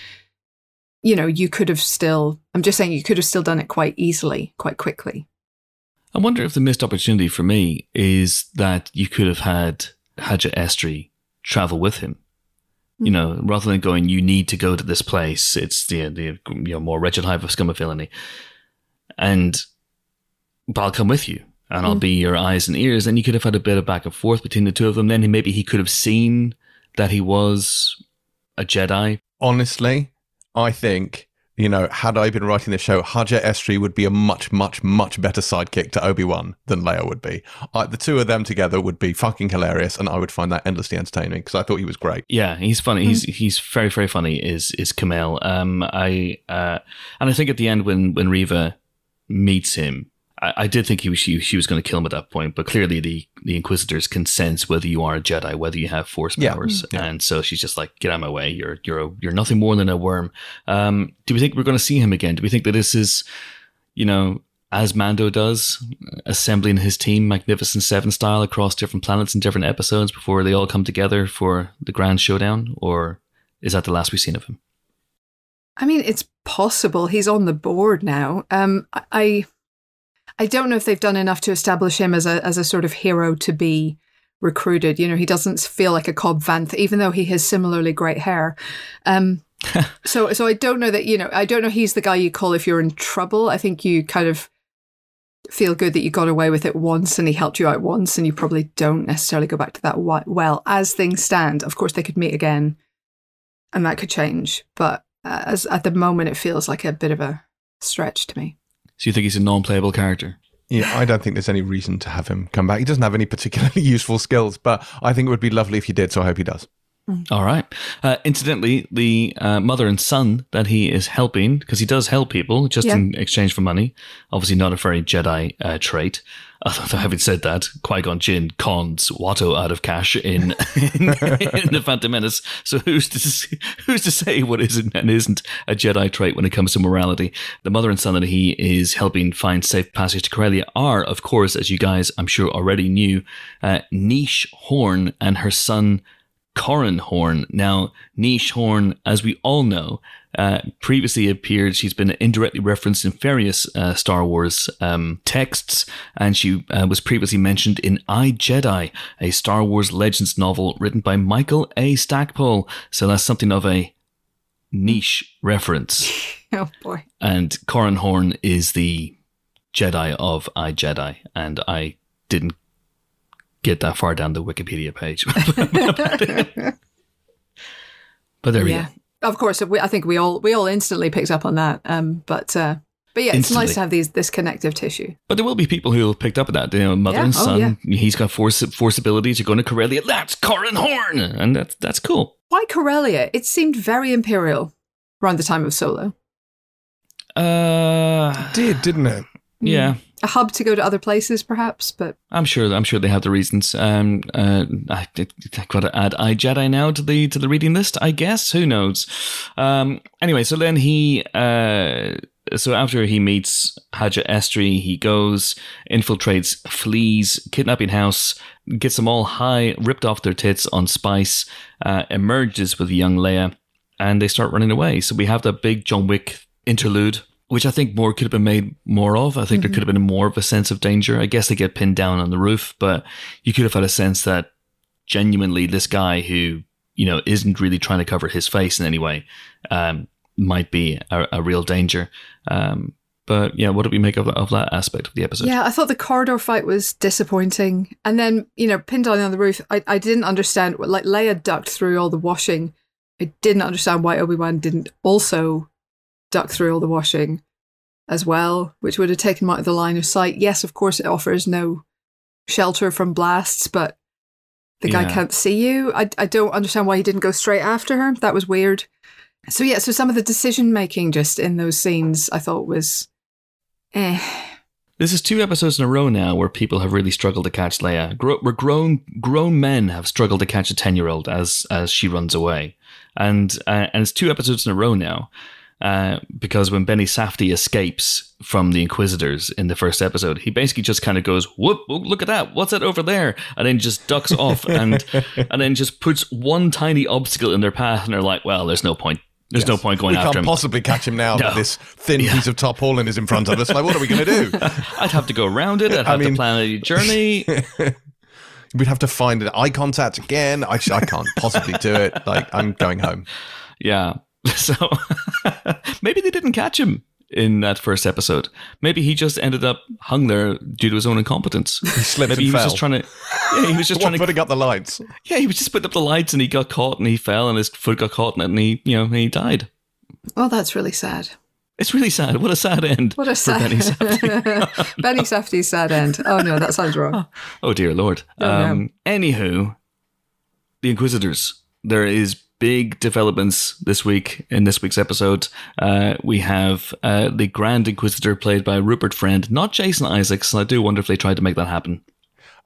Speaker 2: you know, you could have still. I'm just saying, you could have still done it quite easily, quite quickly.
Speaker 1: I wonder if the missed opportunity for me is that you could have had Haja Estree travel with him. You know, rather than going, you need to go to this place. It's the the you know more wretched hive of scum of villainy, and but I'll come with you, and I'll
Speaker 2: Mm.
Speaker 1: be your eyes and ears. And you could have had a bit of back and forth between the two of them. Then maybe he could have seen that he was a Jedi.
Speaker 3: Honestly, I think, you know, had I been writing the show, Haja Estree would be a much, much, much better sidekick to Obi Wan than Leia would be. I, the two of them together would be fucking hilarious, and I would find that endlessly entertaining because I thought he was great.
Speaker 1: Yeah, he's funny. He's he's very very funny. Is is Kumail? Um, I uh, and I think at the end when when Riva meets him, I, I did think he was she, she was going to kill him at that point. But clearly the the Inquisitors can sense whether you are a Jedi, whether you have Force
Speaker 3: Yeah.
Speaker 1: powers,
Speaker 3: Yeah.
Speaker 1: and so she's just like, "Get out of my way! You're you're a, you're nothing more than a worm." Um, do we think we're going to see him again? Do we think that this is, you know? As Mando does, assembling his team Magnificent Seven style across different planets and different episodes before they all come together for the grand showdown? Or is that the last we've seen of him?
Speaker 2: I mean, it's possible he's on the board now. Um, I, I don't know if they've done enough to establish him as a as a sort of hero to be recruited. You know, he doesn't feel like a Cobb Vanth, even though he has similarly great hair. Um, so so I don't know that you know I don't know he's the guy you call if you're in trouble. I think you kind of feel good that you got away with it once and he helped you out once and you probably don't necessarily go back to that well as things stand of course they could meet again and that could change but uh, as at the moment it feels like a bit of a stretch to me
Speaker 1: So you think he's a non-playable character?
Speaker 3: Yeah, I don't think there's any reason to have him come back. He doesn't have any particularly useful skills, but I think it would be lovely if he did, so I hope he does.
Speaker 1: All right. Uh, incidentally, the uh, mother and son that he is helping, because he does help people just
Speaker 2: Yeah.
Speaker 1: in exchange for money, obviously not a very Jedi uh, trait. Although, having said that, Qui Gon Jinn cons Watto out of cash in, in, in the Phantom Menace. So who's to who's to say what isn't and isn't a Jedi trait when it comes to morality? The mother and son that he is helping find safe passage to Corellia are, of course, as you guys I'm sure already knew, uh, Nyche Horn and her son Corran Horn. Now, Nyche Horn, as we all know, uh, previously appeared. She's been indirectly referenced in various uh, Star Wars um, texts, and she uh, was previously mentioned in I Jedi, a Star Wars Legends novel written by Michael A. Stackpole. So that's something of a niche reference.
Speaker 2: oh boy
Speaker 1: And Corran Horn is the Jedi of I Jedi, and I didn't get that far down the Wikipedia page. but there we go.
Speaker 2: of course we, i think we all we all instantly picked up on that um but uh but yeah it's
Speaker 1: Instantly.
Speaker 2: nice to have these this connective tissue
Speaker 1: But there will be people who will picked up on that. You know, mother
Speaker 2: Yeah.
Speaker 1: and
Speaker 2: Oh,
Speaker 1: son.
Speaker 2: yeah.
Speaker 1: He's got force force abilities. You're going to Corellia. That's Corran Horn, and that's that's cool.
Speaker 2: why corellia it seemed very imperial around the time of solo
Speaker 1: Uh,
Speaker 3: Did, didn't it?
Speaker 1: Yeah,
Speaker 2: a hub to go to other places perhaps but
Speaker 1: I'm sure. I'm sure they have the reasons. Um, uh, I, I got to add I Jedi now to the to the reading list. I guess who knows. Um, anyway, so then he. Uh, so after he meets Haja Estree, he goes, infiltrates, Flea's, kidnapping house, gets them all high, ripped off their tits on Spice, uh, emerges with young Leia, and they start running away. So we have that big John Wick interlude, which I think more could have been made more of. I think there could have been more of a sense of danger. I guess they get pinned down on the roof, but you could have had a sense that genuinely this guy who you know isn't really trying to cover his face in any way um, might be a, a real danger. Um, but yeah, what did we make of, of that aspect of the episode?
Speaker 2: Yeah, I thought the corridor fight was disappointing. And then, you know, pinned down on the roof, I, I didn't understand. Like, Leia ducked through all the washing. I didn't understand why Obi Wan didn't also duck through all the washing as well, which would have taken him out of the line of sight. Yes, of course, it offers no shelter from blasts, but the guy
Speaker 1: Yeah.
Speaker 2: can't see you. I, I don't understand why he didn't go straight after her. That was weird. So, yeah, so some of the decision making just in those scenes I thought was eh.
Speaker 1: This is two episodes in a row now where people have really struggled to catch Leia. Gro- where grown grown men have struggled to catch a ten year old as as she runs away, and uh, and it's two episodes in a row now. Uh, because when Benny Safdie escapes from the Inquisitors in the first episode, he basically just kind of goes, "Whoop! Look at that! What's that over there?" and then just ducks off and and then just puts one tiny obstacle in their path, and they're like, "Well, there's no point. There's no point going
Speaker 3: we
Speaker 1: after
Speaker 3: can't
Speaker 1: him."
Speaker 3: possibly catch him now.
Speaker 1: No.
Speaker 3: that This thin piece of top hauling is in front of us. Like, what are we going to do?
Speaker 1: I'd have to go around it. I'd have
Speaker 3: mean-
Speaker 1: to plan a journey.
Speaker 3: We'd have to find an eye contact again. I, I can't possibly do it. Like, I'm going home.
Speaker 1: Yeah. So maybe they didn't catch him in that first episode. Maybe he just ended up hung there due to his own incompetence.
Speaker 3: He slipped
Speaker 1: Maybe
Speaker 3: and
Speaker 1: he was just trying to. Yeah, he was just
Speaker 3: What,
Speaker 1: trying to.
Speaker 3: putting up the lights.
Speaker 1: Yeah, he was just putting up the lights and he got caught and he fell and his foot got caught in it and he, you know, he died.
Speaker 2: Well, that's really sad.
Speaker 1: It's really sad. What a sad end.
Speaker 2: What a sad
Speaker 1: Benny Safdie.
Speaker 2: Benny Safdie's sad end. Oh no, that sounds wrong.
Speaker 1: Oh dear lord.
Speaker 2: Oh, no.
Speaker 1: um, Anywho, the Inquisitors. There is big developments this week in this week's episode. Uh, we have uh, the Grand Inquisitor played by Rupert Friend, not Jason Isaacs. And I do wonder if they tried to make that happen.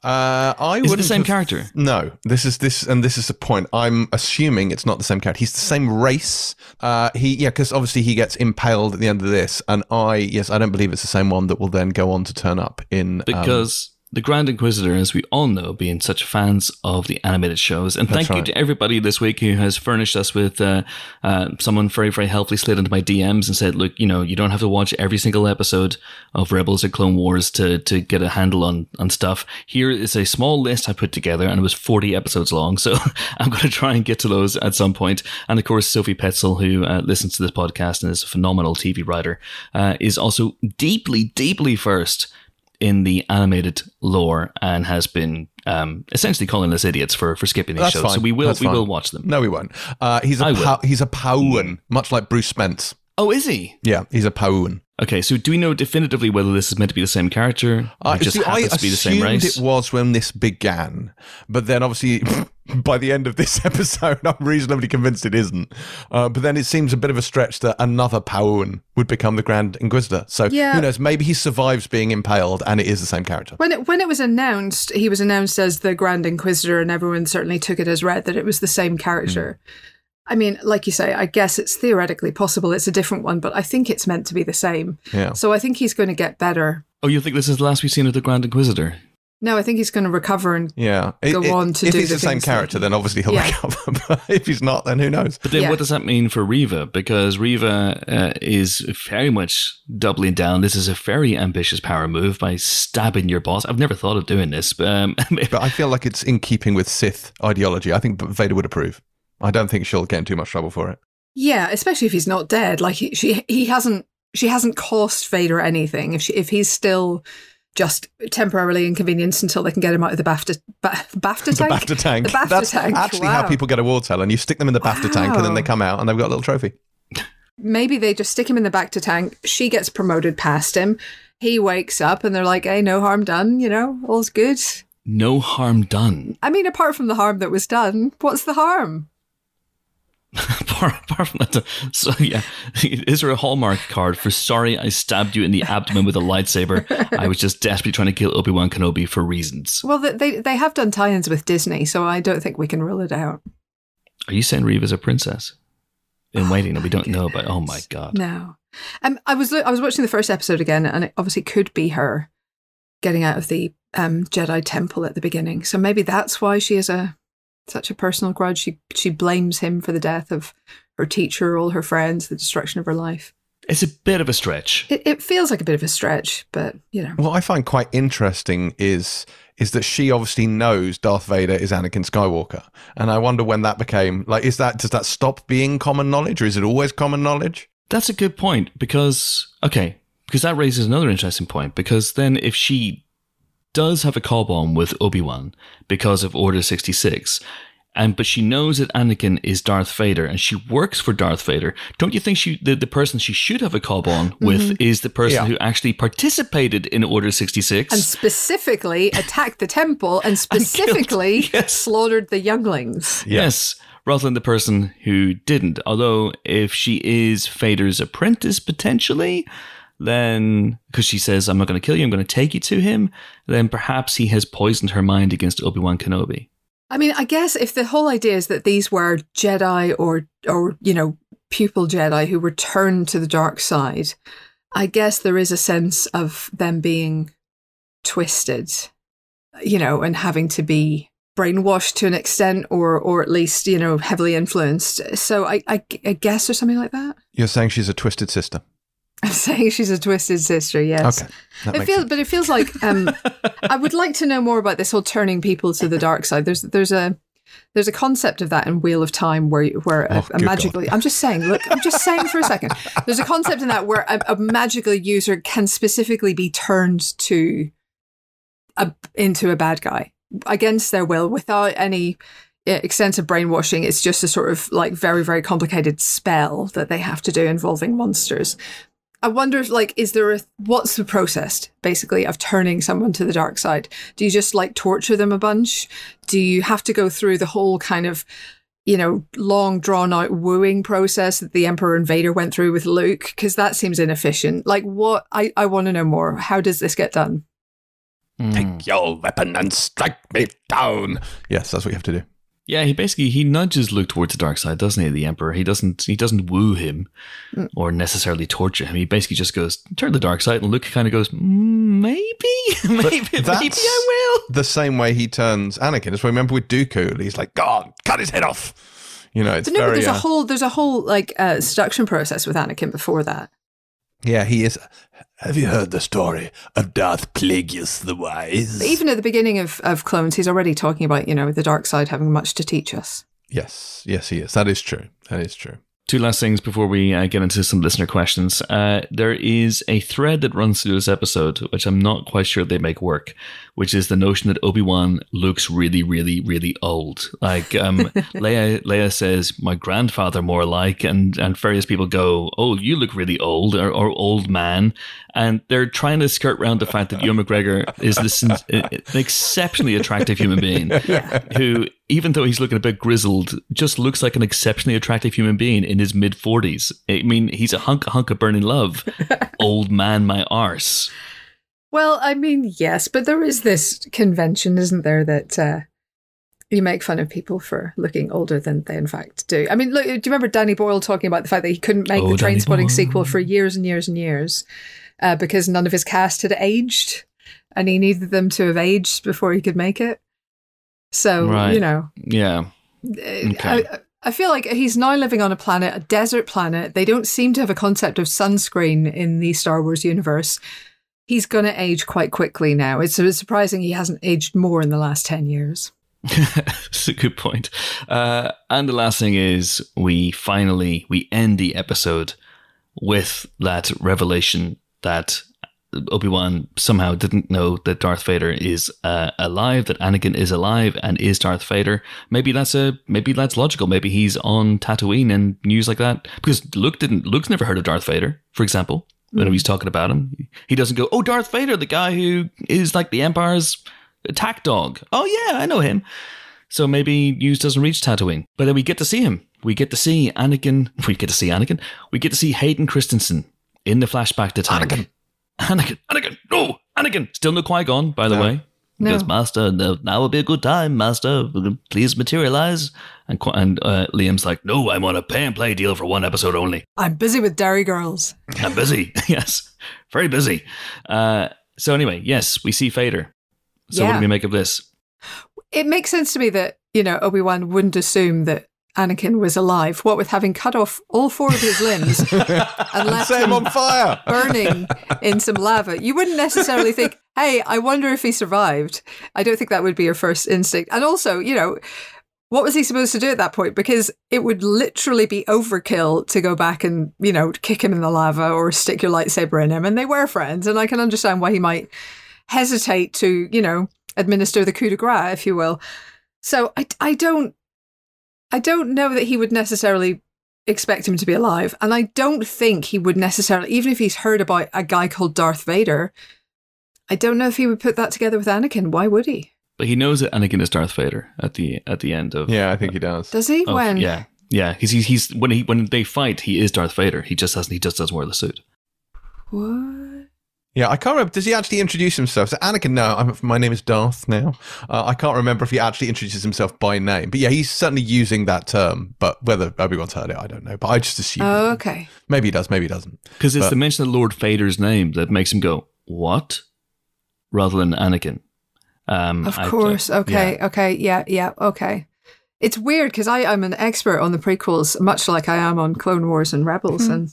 Speaker 3: Uh, I
Speaker 1: Is it the same
Speaker 3: have-
Speaker 1: character?
Speaker 3: No, this is this, and this is the point. I'm assuming it's not the same character. He's the same race. Uh, he yeah, because obviously he gets impaled at the end of this, and I yes, I don't believe it's the same one that will then go on to turn up in um,
Speaker 1: Because the Grand Inquisitor, as we all know, being such fans of the animated shows, and thank you to everybody this week who has furnished us with uh, uh, someone very, very helpfully slid into my DMs and said, "Look, you know, you don't have to watch every single episode of Rebels or Clone Wars to to get a handle on on stuff. Here is a small list I put together, and it was forty episodes long. So I'm going to try and get to those at some point. And of course, Sophie Petzal, who uh, listens to this podcast and is a phenomenal TV writer, uh, is also deeply, deeply first in the animated lore and has been um, essentially calling us idiots for, for skipping these
Speaker 3: That's
Speaker 1: shows.
Speaker 3: fine.
Speaker 1: So we will
Speaker 3: That's
Speaker 1: we
Speaker 3: fine.
Speaker 1: will watch them.
Speaker 3: No, we won't. Uh, he's a pow- he's a Pauan, much like Bruce Spence.
Speaker 1: Oh, is he?
Speaker 3: Yeah, he's a Pauan.
Speaker 1: Okay, so do we know definitively whether this is meant to be the same character? It just
Speaker 3: see, I
Speaker 1: to be the same
Speaker 3: assumed
Speaker 1: race?
Speaker 3: it was when this began, but then obviously by the end of this episode, I'm reasonably convinced it isn't. Uh, but then it seems a bit of a stretch that another Pauan would become the Grand Inquisitor. So
Speaker 2: Yeah.
Speaker 3: who knows? Maybe he survives being impaled, and it is the same character.
Speaker 2: When it when it was announced, he was announced as the Grand Inquisitor, and everyone certainly took it as read that it was the same character. I mean, like you say, I guess it's theoretically possible it's a different one, but I think it's meant to be the same.
Speaker 3: Yeah.
Speaker 2: So I think he's going to get better.
Speaker 1: Oh, you think this is the last we've seen of the Grand Inquisitor?
Speaker 2: No, I think he's going to recover and
Speaker 3: Yeah.
Speaker 2: Go on to
Speaker 3: if
Speaker 2: do
Speaker 3: he's
Speaker 2: the
Speaker 3: the same
Speaker 2: things that
Speaker 3: character, then obviously he'll
Speaker 2: Yeah.
Speaker 3: recover. but if he's not, then who knows?
Speaker 1: But then
Speaker 2: Yeah.
Speaker 1: what does that mean for Reva? Because Reva uh, is very much doubling down. This is a very ambitious power move by stabbing your boss. I've never thought of doing this, but um,
Speaker 3: But I feel like it's in keeping with Sith ideology. I think Vader would approve. I don't think she'll get in too much trouble for it.
Speaker 2: yeah, especially if he's not dead. Like he, she, he hasn't, she hasn't cost Vader anything. If she, if he's still just temporarily inconvenienced until they can get him out of the BAFTA, ba- BAFTA
Speaker 3: The
Speaker 2: tank.
Speaker 3: BAFTA tank.
Speaker 2: The BAFTA
Speaker 3: That's
Speaker 2: tank.
Speaker 3: actually how people get awards, Helen. You stick them in the BAFTA tank and then they come out and they've got a little trophy.
Speaker 2: maybe they just stick him in the bacta tank. She gets promoted past him. He wakes up and they're like, hey, no harm done, you know, all's good.
Speaker 1: no harm done.
Speaker 2: I mean, apart from the harm that was done, what's the harm?
Speaker 1: apart, apart from that, so yeah, is there a hallmark card for "Sorry, I stabbed you in the abdomen with a lightsaber. I was just desperately trying to kill Obi Wan Kenobi for reasons."
Speaker 2: Well, they they have done tie-ins with Disney, so I don't think we can rule it out.
Speaker 1: Are you saying Reva's a princess in waiting that we don't know about? Oh my god!
Speaker 2: No, um, I was I was watching the first episode again, and it obviously could be her getting out of the um, Jedi temple at the beginning. So maybe that's why she is a such a personal grudge. She she blames him for the death of her teacher, all her friends, the destruction of her life.
Speaker 1: It's a bit of a stretch.
Speaker 2: It, it feels like a bit of a stretch, but you know.
Speaker 3: What I find quite interesting is is that she obviously knows Darth Vader is Anakin Skywalker, and I wonder when that became like. Is that does that stop being common knowledge, or is it always common knowledge?
Speaker 1: That's a good point because okay, because that raises another interesting point. Because then, if she does have a call on with Obi Wan because of Order sixty six, and but she knows that Anakin is Darth Vader and she works for Darth Vader, don't you think she the, the person she should have a call on mm-hmm. with is the person
Speaker 3: Yeah.
Speaker 1: who actually participated in Order sixty six?
Speaker 2: And specifically attacked the temple and specifically
Speaker 1: yes.
Speaker 2: slaughtered the younglings.
Speaker 1: Yes, rather than the person who didn't. Although, if she is Vader's apprentice potentially, then because she says, "I'm not going to kill you, I'm going to take you to him," then perhaps he has poisoned her mind against Obi Wan Kenobi.
Speaker 2: I mean, I guess if the whole idea is that these were Jedi or or you know pupil Jedi who returned to the dark side, I guess there is a sense of them being twisted, you know, and having to be brainwashed to an extent, or or at least you know heavily influenced. So I I, I guess or something like that.
Speaker 3: You're saying she's a twisted sister.
Speaker 2: I'm saying she's a twisted sister. Yes.
Speaker 3: Okay, that
Speaker 2: It feels,
Speaker 3: sense.
Speaker 2: but it feels like um, I would like to know more about this whole turning people to the dark side. There's there's a there's a concept of that in Wheel of Time where where a,
Speaker 3: Oh,
Speaker 2: a
Speaker 3: good
Speaker 2: magically I'm just saying look I'm just saying for a second there's a concept in that where a, a magical user can specifically be turned to a into a bad guy against their will without any uh, extensive brainwashing. It's just a sort of like very very complicated spell that they have to do involving monsters. I wonder if like is there a what's the process basically of turning someone to the dark side? Do you just like torture them a bunch? Do you have to go through the whole kind of you know long drawn out wooing process that the Emperor and Vader went through with Luke? Because that seems inefficient. Like what I I want to know more. How does this get done?
Speaker 1: Hmm.
Speaker 3: Take your weapon and strike me down. Yes, that's what you have to do.
Speaker 1: Yeah, he basically he nudges Luke towards the dark side, doesn't he? The Emperor. He doesn't he doesn't woo him
Speaker 2: Mm.
Speaker 1: or necessarily torture him. He basically just goes turn the dark side, and Luke kind of goes mm, maybe, maybe, maybe I will.
Speaker 3: The same way he turns Anakin. As we remember with Dooku, he's like, "God, cut his head off." You know, it's
Speaker 2: But no, but
Speaker 3: very.
Speaker 2: there's
Speaker 3: uh,
Speaker 2: a whole there's a whole like uh, seduction process with Anakin before that.
Speaker 3: Yeah, he is. Have you heard the story of Darth Plagueis the Wise?
Speaker 2: Even at the beginning of, of Clones, he's already talking about, you know, the dark side having much to teach us.
Speaker 3: Yes, yes, he is. That is true. That is true.
Speaker 1: two last things before we uh, get into some listener questions. Uh, there is a thread that runs through this episode, which I'm not quite sure they make work, which is the notion that Obi Wan looks really, really, really old. Like um, Leia, Leia says, "My grandfather more like," and and various people go, "Oh, you look really old," or, or "old man," and they're trying to skirt around the fact that Ewan McGregor is this an exceptionally attractive human being who, even though he's looking a bit grizzled, just looks like an exceptionally attractive human being in his mid forties. I mean, he's a hunk, a hunk of burning love. Old man, my arse.
Speaker 2: Well, I mean, yes, but there is this convention, isn't there, that uh, you make fun of people for looking older than they in fact do. I mean, look, do you remember Danny Boyle talking about the fact that he couldn't make
Speaker 1: Oh,
Speaker 2: the
Speaker 1: Trainspotting
Speaker 2: sequel for years and years and years uh, because none of his cast had aged, and he needed them to have aged before he could make it. So
Speaker 1: Right.
Speaker 2: you know,
Speaker 1: Yeah.
Speaker 2: uh,
Speaker 1: Okay.
Speaker 2: I, I feel like he's now living on a planet, a desert planet. They don't seem to have a concept of sunscreen in the Star Wars universe. He's going to age quite quickly now. It's it's surprising he hasn't aged more in the last 10 years.
Speaker 1: That's a good point. Uh, and the last thing is we finally we end the episode with that revelation that Obi Wan somehow didn't know that Darth Vader is uh, alive, that Anakin is alive and is Darth Vader. Maybe that's a maybe that's logical. Maybe he's on Tatooine and news like that because Luke didn't. Luke's never heard of Darth Vader, for example. When hmm. he's talking about him, he doesn't go, "Oh, Darth Vader, the guy who is like the Empire's attack dog." Oh yeah, I know him. So maybe news doesn't reach Tatooine. But then we get to see him. We get to see Anakin. We get to see Anakin. We get to see Hayden Christensen in the flashback to tank.
Speaker 3: Anakin.
Speaker 1: Anakin. Anakin. No. Anakin. Still no Qui Gon, by the
Speaker 3: No.
Speaker 1: way.
Speaker 2: No.
Speaker 1: Because Master, no, now would be a good time, Master. Please materialize. And and uh, Liam's like, no, I'm on a pay and play deal for one episode only.
Speaker 2: I'm busy with Derry Girls.
Speaker 1: I'm busy. yes, very busy. Uh, so anyway, yes, we see Vader. So what do we make of this?
Speaker 2: It makes sense to me that, you know, Obi-Wan wouldn't assume that Anakin was alive. What with having cut off all four of his limbs and left
Speaker 3: him
Speaker 2: him
Speaker 3: on fire.
Speaker 2: burning in some lava. You wouldn't necessarily think, hey, I wonder if he survived. I don't think that would be your first instinct. And also, you know, what was he supposed to do at that point? Because it would literally be overkill to go back and, you know, kick him in the lava or stick your lightsaber in him. And they were friends. And I can understand why he might hesitate to, you know, administer the coup de grace, if you will. So I, I don't, I don't know that he would necessarily expect him to be alive. And I don't think he would necessarily, even if he's heard about a guy called Darth Vader, I don't know if he would put that together with Anakin. Why would he?
Speaker 1: But he knows that Anakin is Darth Vader at the at the end of
Speaker 3: Yeah, I think he does.
Speaker 2: Does he?
Speaker 1: of-
Speaker 2: when?
Speaker 1: yeah yeah he's, he's he's when he when they fight he is Darth Vader. He just doesn't he just doesn't wear the suit.
Speaker 2: What?
Speaker 3: Yeah, I can't remember. Does he actually introduce himself? So Anakin, no, I'm, my name is Darth now. Uh, I can't remember if he actually introduces himself by name. But yeah, he's certainly using that term. But whether Obi-Wan's heard it, I don't know. But I just assume.
Speaker 2: Oh, okay.
Speaker 3: Maybe he does, maybe he doesn't.
Speaker 1: Because it's
Speaker 3: But-
Speaker 1: the mention of Lord Vader's name that makes him go what, rather than Anakin. Um,
Speaker 2: Of
Speaker 1: I-
Speaker 2: course.
Speaker 1: uh,
Speaker 2: Okay.
Speaker 1: yeah.
Speaker 2: Okay. Yeah. Yeah. Okay. It's weird because I'm an expert on the prequels, much like I am on Clone Wars and Rebels, and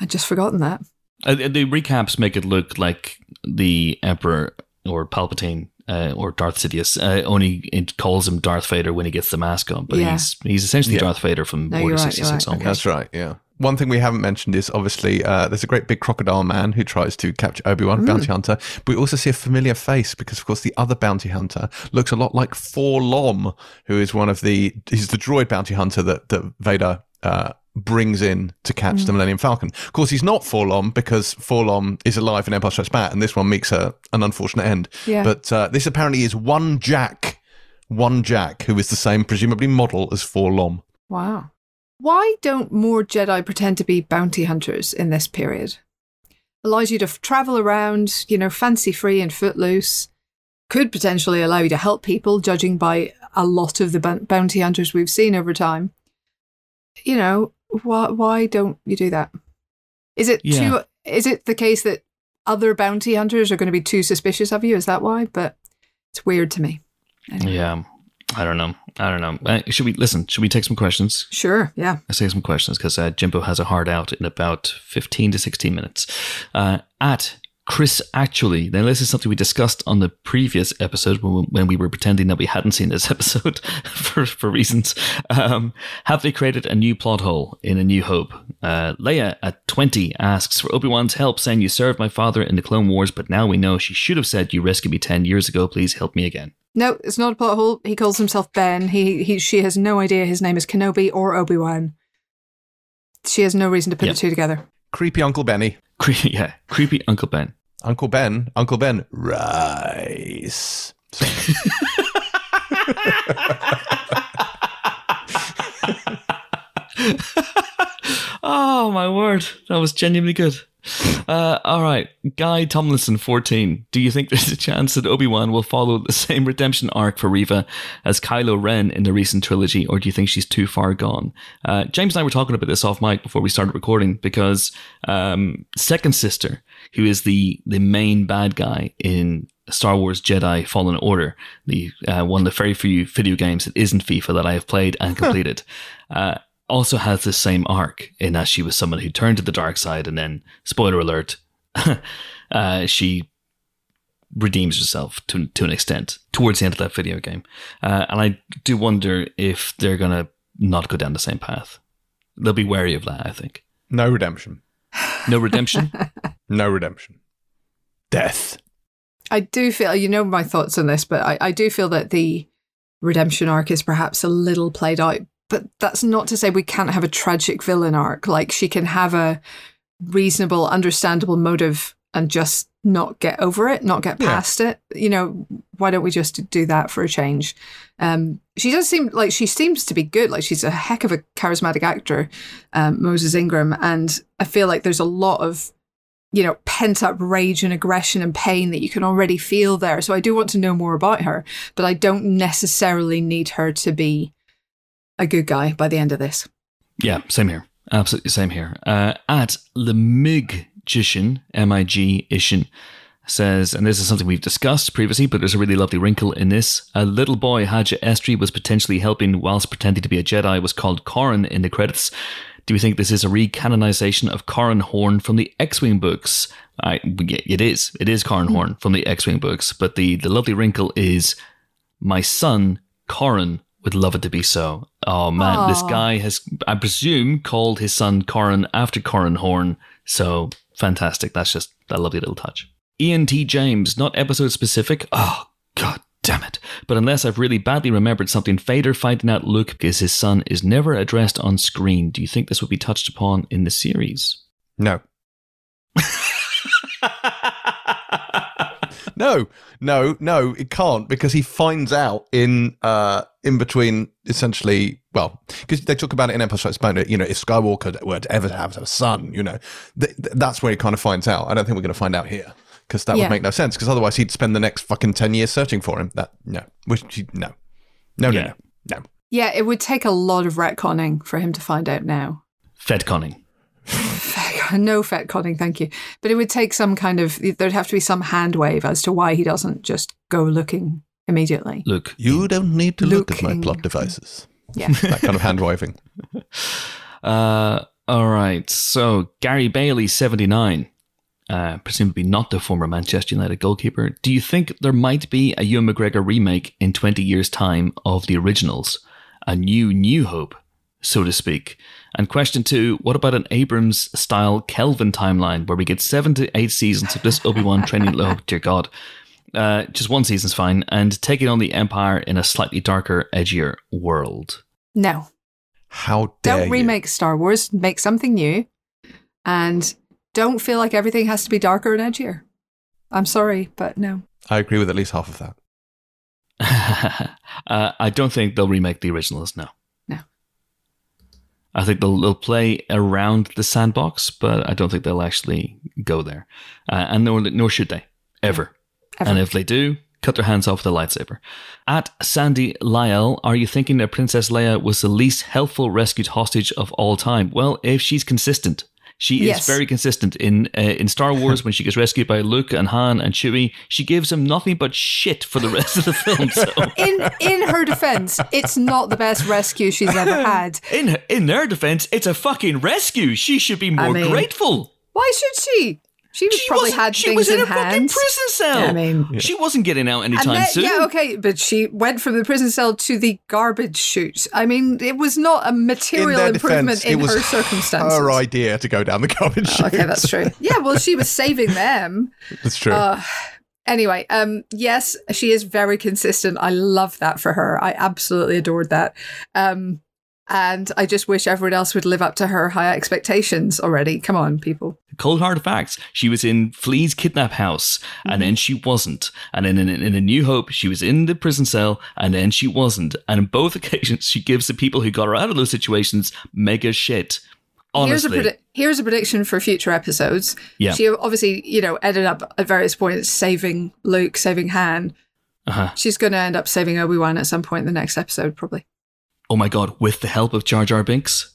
Speaker 2: I'd just forgotten that.
Speaker 1: Uh, the recaps make it look like the Emperor or Palpatine uh, or Darth Sidious uh, only it calls him Darth Vader when he gets the mask on, but
Speaker 2: Yeah.
Speaker 1: he's he's essentially
Speaker 3: Yeah.
Speaker 1: Darth Vader from
Speaker 2: No,
Speaker 1: Order
Speaker 2: you're right,
Speaker 1: sixty
Speaker 2: you're right.
Speaker 1: onwards.
Speaker 3: That's right, yeah. One thing we haven't mentioned is obviously uh, there's a great big crocodile man who tries to capture Obi Wan, bounty hunter. But we also see a familiar face because, of course, the other bounty hunter looks a lot like 4-LOM, who is one of the he's the droid bounty hunter that that Vader uh, brings in to catch the Millennium Falcon. Of course, he's not 4-LOM because 4-LOM is alive in Empire Strikes Back, and this one meets a, an unfortunate end.
Speaker 2: Yeah.
Speaker 3: But uh, this apparently is one Jack, one Jack, who is the same presumably model as 4-LOM.
Speaker 2: Wow. Why don't more Jedi pretend to be bounty hunters in this period? Allows you to f- travel around, you know, fancy free and footloose. Could potentially allow you to help people, judging by a lot of the bou- bounty hunters we've seen over time. You know, why why don't you do that? Is it
Speaker 1: Yeah.
Speaker 2: too? Is it the case that other bounty hunters are going to be too suspicious of you? Is that why? But it's weird to me. Anyway.
Speaker 1: Yeah, I don't know. I don't know. Uh, should we listen? Should we take some questions?
Speaker 2: Sure. Yeah.
Speaker 1: I say some questions because uh, Jimbo has a hard out in about 15 to 16 minutes. Uh, at Chris actually, now this is something we discussed on the previous episode when, when we were pretending that we hadn't seen this episode for, for reasons. Um, have they created a new plot hole in A New Hope? Uh, Leia at 20 asks for Obi-Wan's help saying you served my father in the Clone Wars, but now we know she should have said you rescued me 10 years ago. Please help me again.
Speaker 2: No, it's not a plot hole. He calls himself Ben. He, he she has no idea his name is Kenobi or Obi-Wan. She has no reason to put
Speaker 1: Yep.
Speaker 2: the two together.
Speaker 3: Creepy Uncle Benny.
Speaker 1: Cre- yeah, creepy Uncle Ben.
Speaker 3: Uncle Ben. Uncle Ben. Rice.
Speaker 1: Oh my word, that was genuinely good. Uh, all right, Guy Tomlinson, fourteen. Do you think there's a chance that Obi Wan will follow the same redemption arc for Reva as Kylo Ren in the recent trilogy, or do you think she's too far gone? Uh, James and I were talking about this off mic before we started recording because um, Second Sister, who is the the main bad guy in Star Wars Jedi Fallen Order, the uh, one of the very few video games that isn't FIFA that I have played and completed. Uh, also has the same arc in that she was someone who turned to the dark side and then, spoiler alert, uh, she redeems herself to to an extent towards the end of that video game. Uh, and I do wonder if they're gonna not go down the same path. They'll be wary of that. I think
Speaker 3: No redemption.
Speaker 1: No redemption.
Speaker 3: No redemption. Death.
Speaker 2: I do feel, you know, my thoughts on this, but I, I do feel that the redemption arc is perhaps a little played out. But that's not to say we can't have a tragic villain arc. Like she can have a reasonable, understandable motive and just not get over it, not get
Speaker 3: Yeah.
Speaker 2: past it. You know, why don't we just do that for a change? Um, she does seem like she seems to be good. Like she's a heck of a charismatic actor, um, Moses Ingram, and I feel like there's a lot of you know, pent up rage and aggression and pain that you can already feel there. So I do want to know more about her, but I don't necessarily need her to be a good guy by the end of this.
Speaker 1: Yeah, same here. Absolutely same here. Uh, at the M-I-G Ishin, says, and this is something we've discussed previously, but there's a really lovely wrinkle in this. A little boy Haja Estree was potentially helping whilst pretending to be a Jedi was called Corran in the credits. Do we think this is a recanonization of Corran Horn from the X-Wing books? I, it is. It is Corran hmm. Horn from the X-Wing books. But the, the lovely wrinkle is my son, Corrin, would love it to be so. Oh man, this guy has, I presume, called his son Corrin after Corran Horn. So fantastic. That's just a lovely little touch. Ian T. James, not episode specific. Oh, god damn it. But unless I've really badly remembered something, Vader finding out Luke because his son is never addressed on screen. Do you think this would be touched upon in the series?
Speaker 3: No. No, no, no, it can't because he finds out in uh in between essentially well because they talk about it in Empire Strikes Back. You know, if Skywalker were to ever have a son, you know, th- th- that's where he kind of finds out. I don't think we're going to find out here because that
Speaker 2: Yeah.
Speaker 3: would make no sense. Because otherwise, he'd spend the next fucking ten years searching for him. That no, which he- no, no,
Speaker 1: Yeah.
Speaker 3: no, no, no.
Speaker 2: Yeah, it would take a lot of retconning for him to find out now.
Speaker 1: Fedconning.
Speaker 2: no Fat fetconning, thank you. But it would take some kind of, there'd have to be some hand wave as to why he doesn't just go looking immediately.
Speaker 1: Look,
Speaker 3: You don't need to look at my plot devices.
Speaker 2: Yeah.
Speaker 3: That kind of hand waving.
Speaker 1: Uh, all right. So Gary Bailey, seventy nine, uh, presumably not the former Manchester United goalkeeper. Do you think there might be a Ewan McGregor remake in twenty years' time of the originals, a new New Hope, so to speak? And question two: What about an Abrams style Kelvin timeline where we get seven to eight seasons of this Obi Wan training? Oh dear God. Uh, just one season's fine, and taking on the Empire in a slightly darker, edgier world.
Speaker 2: No.
Speaker 3: How dare
Speaker 2: Don't
Speaker 3: you.
Speaker 2: remake Star Wars, make something new, and don't feel like everything has to be darker and edgier. I'm sorry, but no.
Speaker 3: I agree with at least half of that.
Speaker 1: uh, I don't think they'll remake the originals. No. I think they'll, they'll play around the sandbox, but I don't think they'll actually go there. Uh, and nor, nor should they ever.
Speaker 2: Ever.
Speaker 1: And if they do, cut their hands off with the lightsaber. At Sandy Lyle, are you thinking that Princess Leia was the least helpful rescued hostage of all time? Well, if she's consistent. She
Speaker 2: Yes.
Speaker 1: is very consistent in uh, in Star Wars when she gets rescued by Luke and Han and Chewie. She gives him nothing but shit for the rest of the film. So
Speaker 2: in in her defense, it's not the best rescue she's ever had.
Speaker 1: in in their defense, it's a fucking rescue. She should be more
Speaker 2: I mean-
Speaker 1: grateful.
Speaker 2: Why should she? She, was probably
Speaker 1: wasn't-
Speaker 2: had
Speaker 1: she
Speaker 2: things
Speaker 1: was in
Speaker 2: in
Speaker 1: a fucking
Speaker 2: hand.
Speaker 1: prison cell.
Speaker 2: I mean,
Speaker 1: She wasn't getting out
Speaker 2: and
Speaker 1: anytime
Speaker 2: then,
Speaker 1: soon.
Speaker 2: yeah, okay, but she went from the prison cell to the garbage chute. I mean, it was not a material
Speaker 3: their
Speaker 2: improvement
Speaker 3: defense,
Speaker 2: in
Speaker 3: it was
Speaker 2: her circumstances.
Speaker 3: her idea to go down the garbage
Speaker 2: Oh, okay, that's true. Yeah, well, she was saving them.
Speaker 3: That's true.
Speaker 2: Uh, anyway, um, yes, she is very consistent. I love that for her. I absolutely adored that. Um, and I just wish everyone else would live up to her high expectations already. Come on, people.
Speaker 1: Cold hard facts. She was in Flea's kidnap house, and then she wasn't. And then in, in, in A New Hope, she was in the prison cell, and then she wasn't. And in both occasions, she gives the people who got her out of those situations mega shit.
Speaker 2: Here's a
Speaker 1: Honestly,
Speaker 2: predi- here's a prediction for future episodes.
Speaker 1: Yeah.
Speaker 2: She obviously, you know, ended up at various points saving Luke, saving Han.
Speaker 1: uh-huh.
Speaker 2: She's going to end up saving Obi Wan at some point in the next episode, probably.
Speaker 1: Oh my god, with the help of Jar Jar Binks,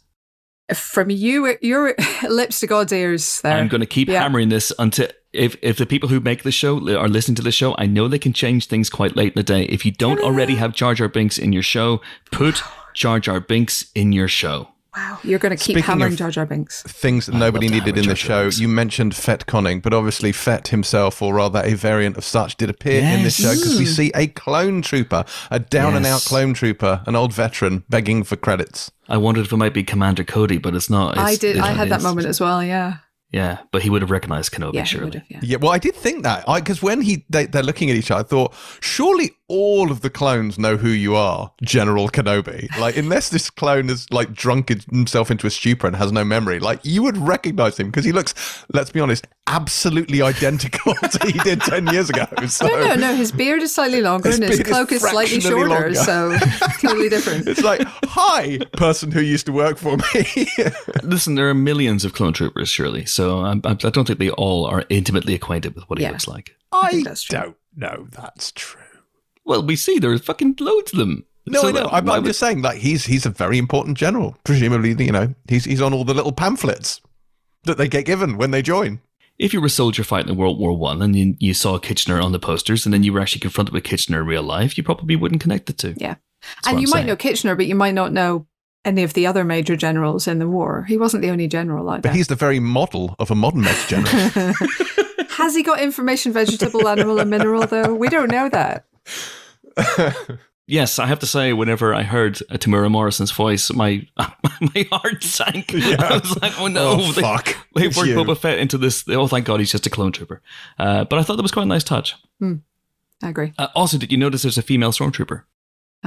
Speaker 2: From you, your lips to God's ears. There,
Speaker 1: I'm going to keep
Speaker 2: Yeah.
Speaker 1: hammering this until if if the people who make the show are listening to the show, I know they can change things quite late in the day. If you don't already uh, have Jar Jar Binks in your show, put Jar Jar Binks in your show.
Speaker 2: Wow, you're going to keep
Speaker 3: Speaking
Speaker 2: hammering Jar Jar Binks.
Speaker 3: Things that nobody needed in the
Speaker 1: Jar Jar
Speaker 3: show.
Speaker 1: Binks.
Speaker 3: You mentioned Fett Conning, but obviously Fett himself, or rather a variant of such, did appear in this show
Speaker 1: Yes.
Speaker 3: because we see a clone trooper, a down and out clone trooper, an old veteran begging for credits.
Speaker 1: I wondered if it might be Commander Cody, but it's not. It's,
Speaker 2: I did. I had that moment as well. Yeah.
Speaker 1: Yeah, but he would have recognized Kenobi,
Speaker 2: Yeah. he
Speaker 1: surely.
Speaker 2: would've, yeah.
Speaker 3: Yeah, well, I did think that because when he they, they're looking at each other, I thought surely all of the clones know who you are, General Kenobi. Like, unless this clone is like drunk himself into a stupor and has no memory, like you would recognize him because he looks, let's be honest, absolutely identical to he did ten years ago. So
Speaker 2: No, no, no. His beard is slightly longer
Speaker 3: His
Speaker 2: and his
Speaker 3: beard is
Speaker 2: cloak is slightly shorter,
Speaker 3: longer.
Speaker 2: so totally different.
Speaker 3: it's like, hi, person who used to work for me.
Speaker 1: Listen, there are millions of clone troopers, surely. So I, I, I don't think they all are intimately acquainted with what he
Speaker 2: Yeah.
Speaker 1: looks like.
Speaker 3: I
Speaker 2: think that's true.
Speaker 3: don't know that's true.
Speaker 1: Well, we see there's fucking loads of them.
Speaker 3: No,
Speaker 1: So
Speaker 3: I know. I'm, I'm
Speaker 1: would-
Speaker 3: just saying, like he's he's a very important general. Presumably, you know, he's he's on all the little pamphlets that they get given when they join.
Speaker 1: if you were a soldier fighting in World War One and you, you saw Kitchener on the posters, and then you were actually confronted with Kitchener in real life, you probably wouldn't connect the two.
Speaker 2: Yeah.
Speaker 1: That's
Speaker 2: and you
Speaker 1: I'm
Speaker 2: might
Speaker 1: saying.
Speaker 2: know Kitchener, but you might not know any of the other major generals in the war. He wasn't the only general like
Speaker 3: But
Speaker 2: that.
Speaker 3: he's the very model of a modern Major General.
Speaker 2: Has he got information, vegetable, animal, and mineral, though? We don't know that.
Speaker 1: Yes, I have to say, whenever I heard uh, Temuera Morrison's voice, my my heart sank. I was like, "Oh no,
Speaker 3: Oh,
Speaker 1: they,
Speaker 3: fuck.
Speaker 1: They
Speaker 3: It's
Speaker 1: worked
Speaker 3: you.
Speaker 1: Boba Fett into this. Oh, thank God, he's just a clone trooper." Uh, but I thought that was quite a nice touch.
Speaker 2: I agree.
Speaker 1: Uh, also, did you notice there's a female stormtrooper?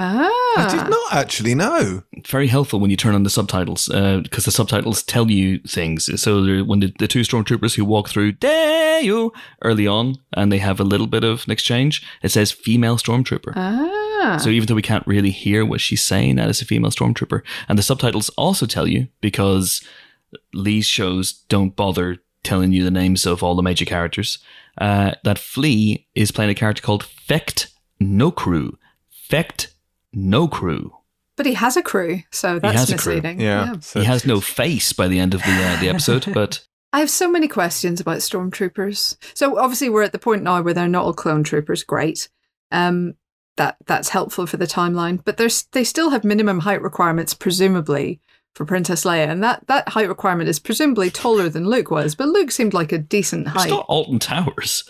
Speaker 2: Ah.
Speaker 3: I did not actually know.
Speaker 1: very helpful when you turn on the subtitles because the subtitles tell you things. So when the, the two stormtroopers who walk through Daiyu early on and they have a little bit of an exchange, it says female stormtrooper.
Speaker 2: Ah.
Speaker 1: So even though we can't really hear what she's saying, that is a female stormtrooper. And the subtitles also tell you because Lee's shows don't bother telling you the names of all the major characters. Uh, that Flea is playing a character called Fect No Crew. Vect Nokru.
Speaker 2: But he has a crew, so that's
Speaker 1: has a crew.
Speaker 2: misleading.
Speaker 3: Yeah. So
Speaker 1: he has no face by the end of the uh, the episode, but
Speaker 2: I have so many questions about stormtroopers. So obviously we're at the point now where they're not all clone troopers. Great, um, that that's helpful for the timeline. But there's they still have minimum height requirements, presumably for Princess Leia, and that that height requirement is presumably taller than Luke was. But Luke seemed like a decent
Speaker 1: it's
Speaker 2: height.
Speaker 1: not Alton Towers.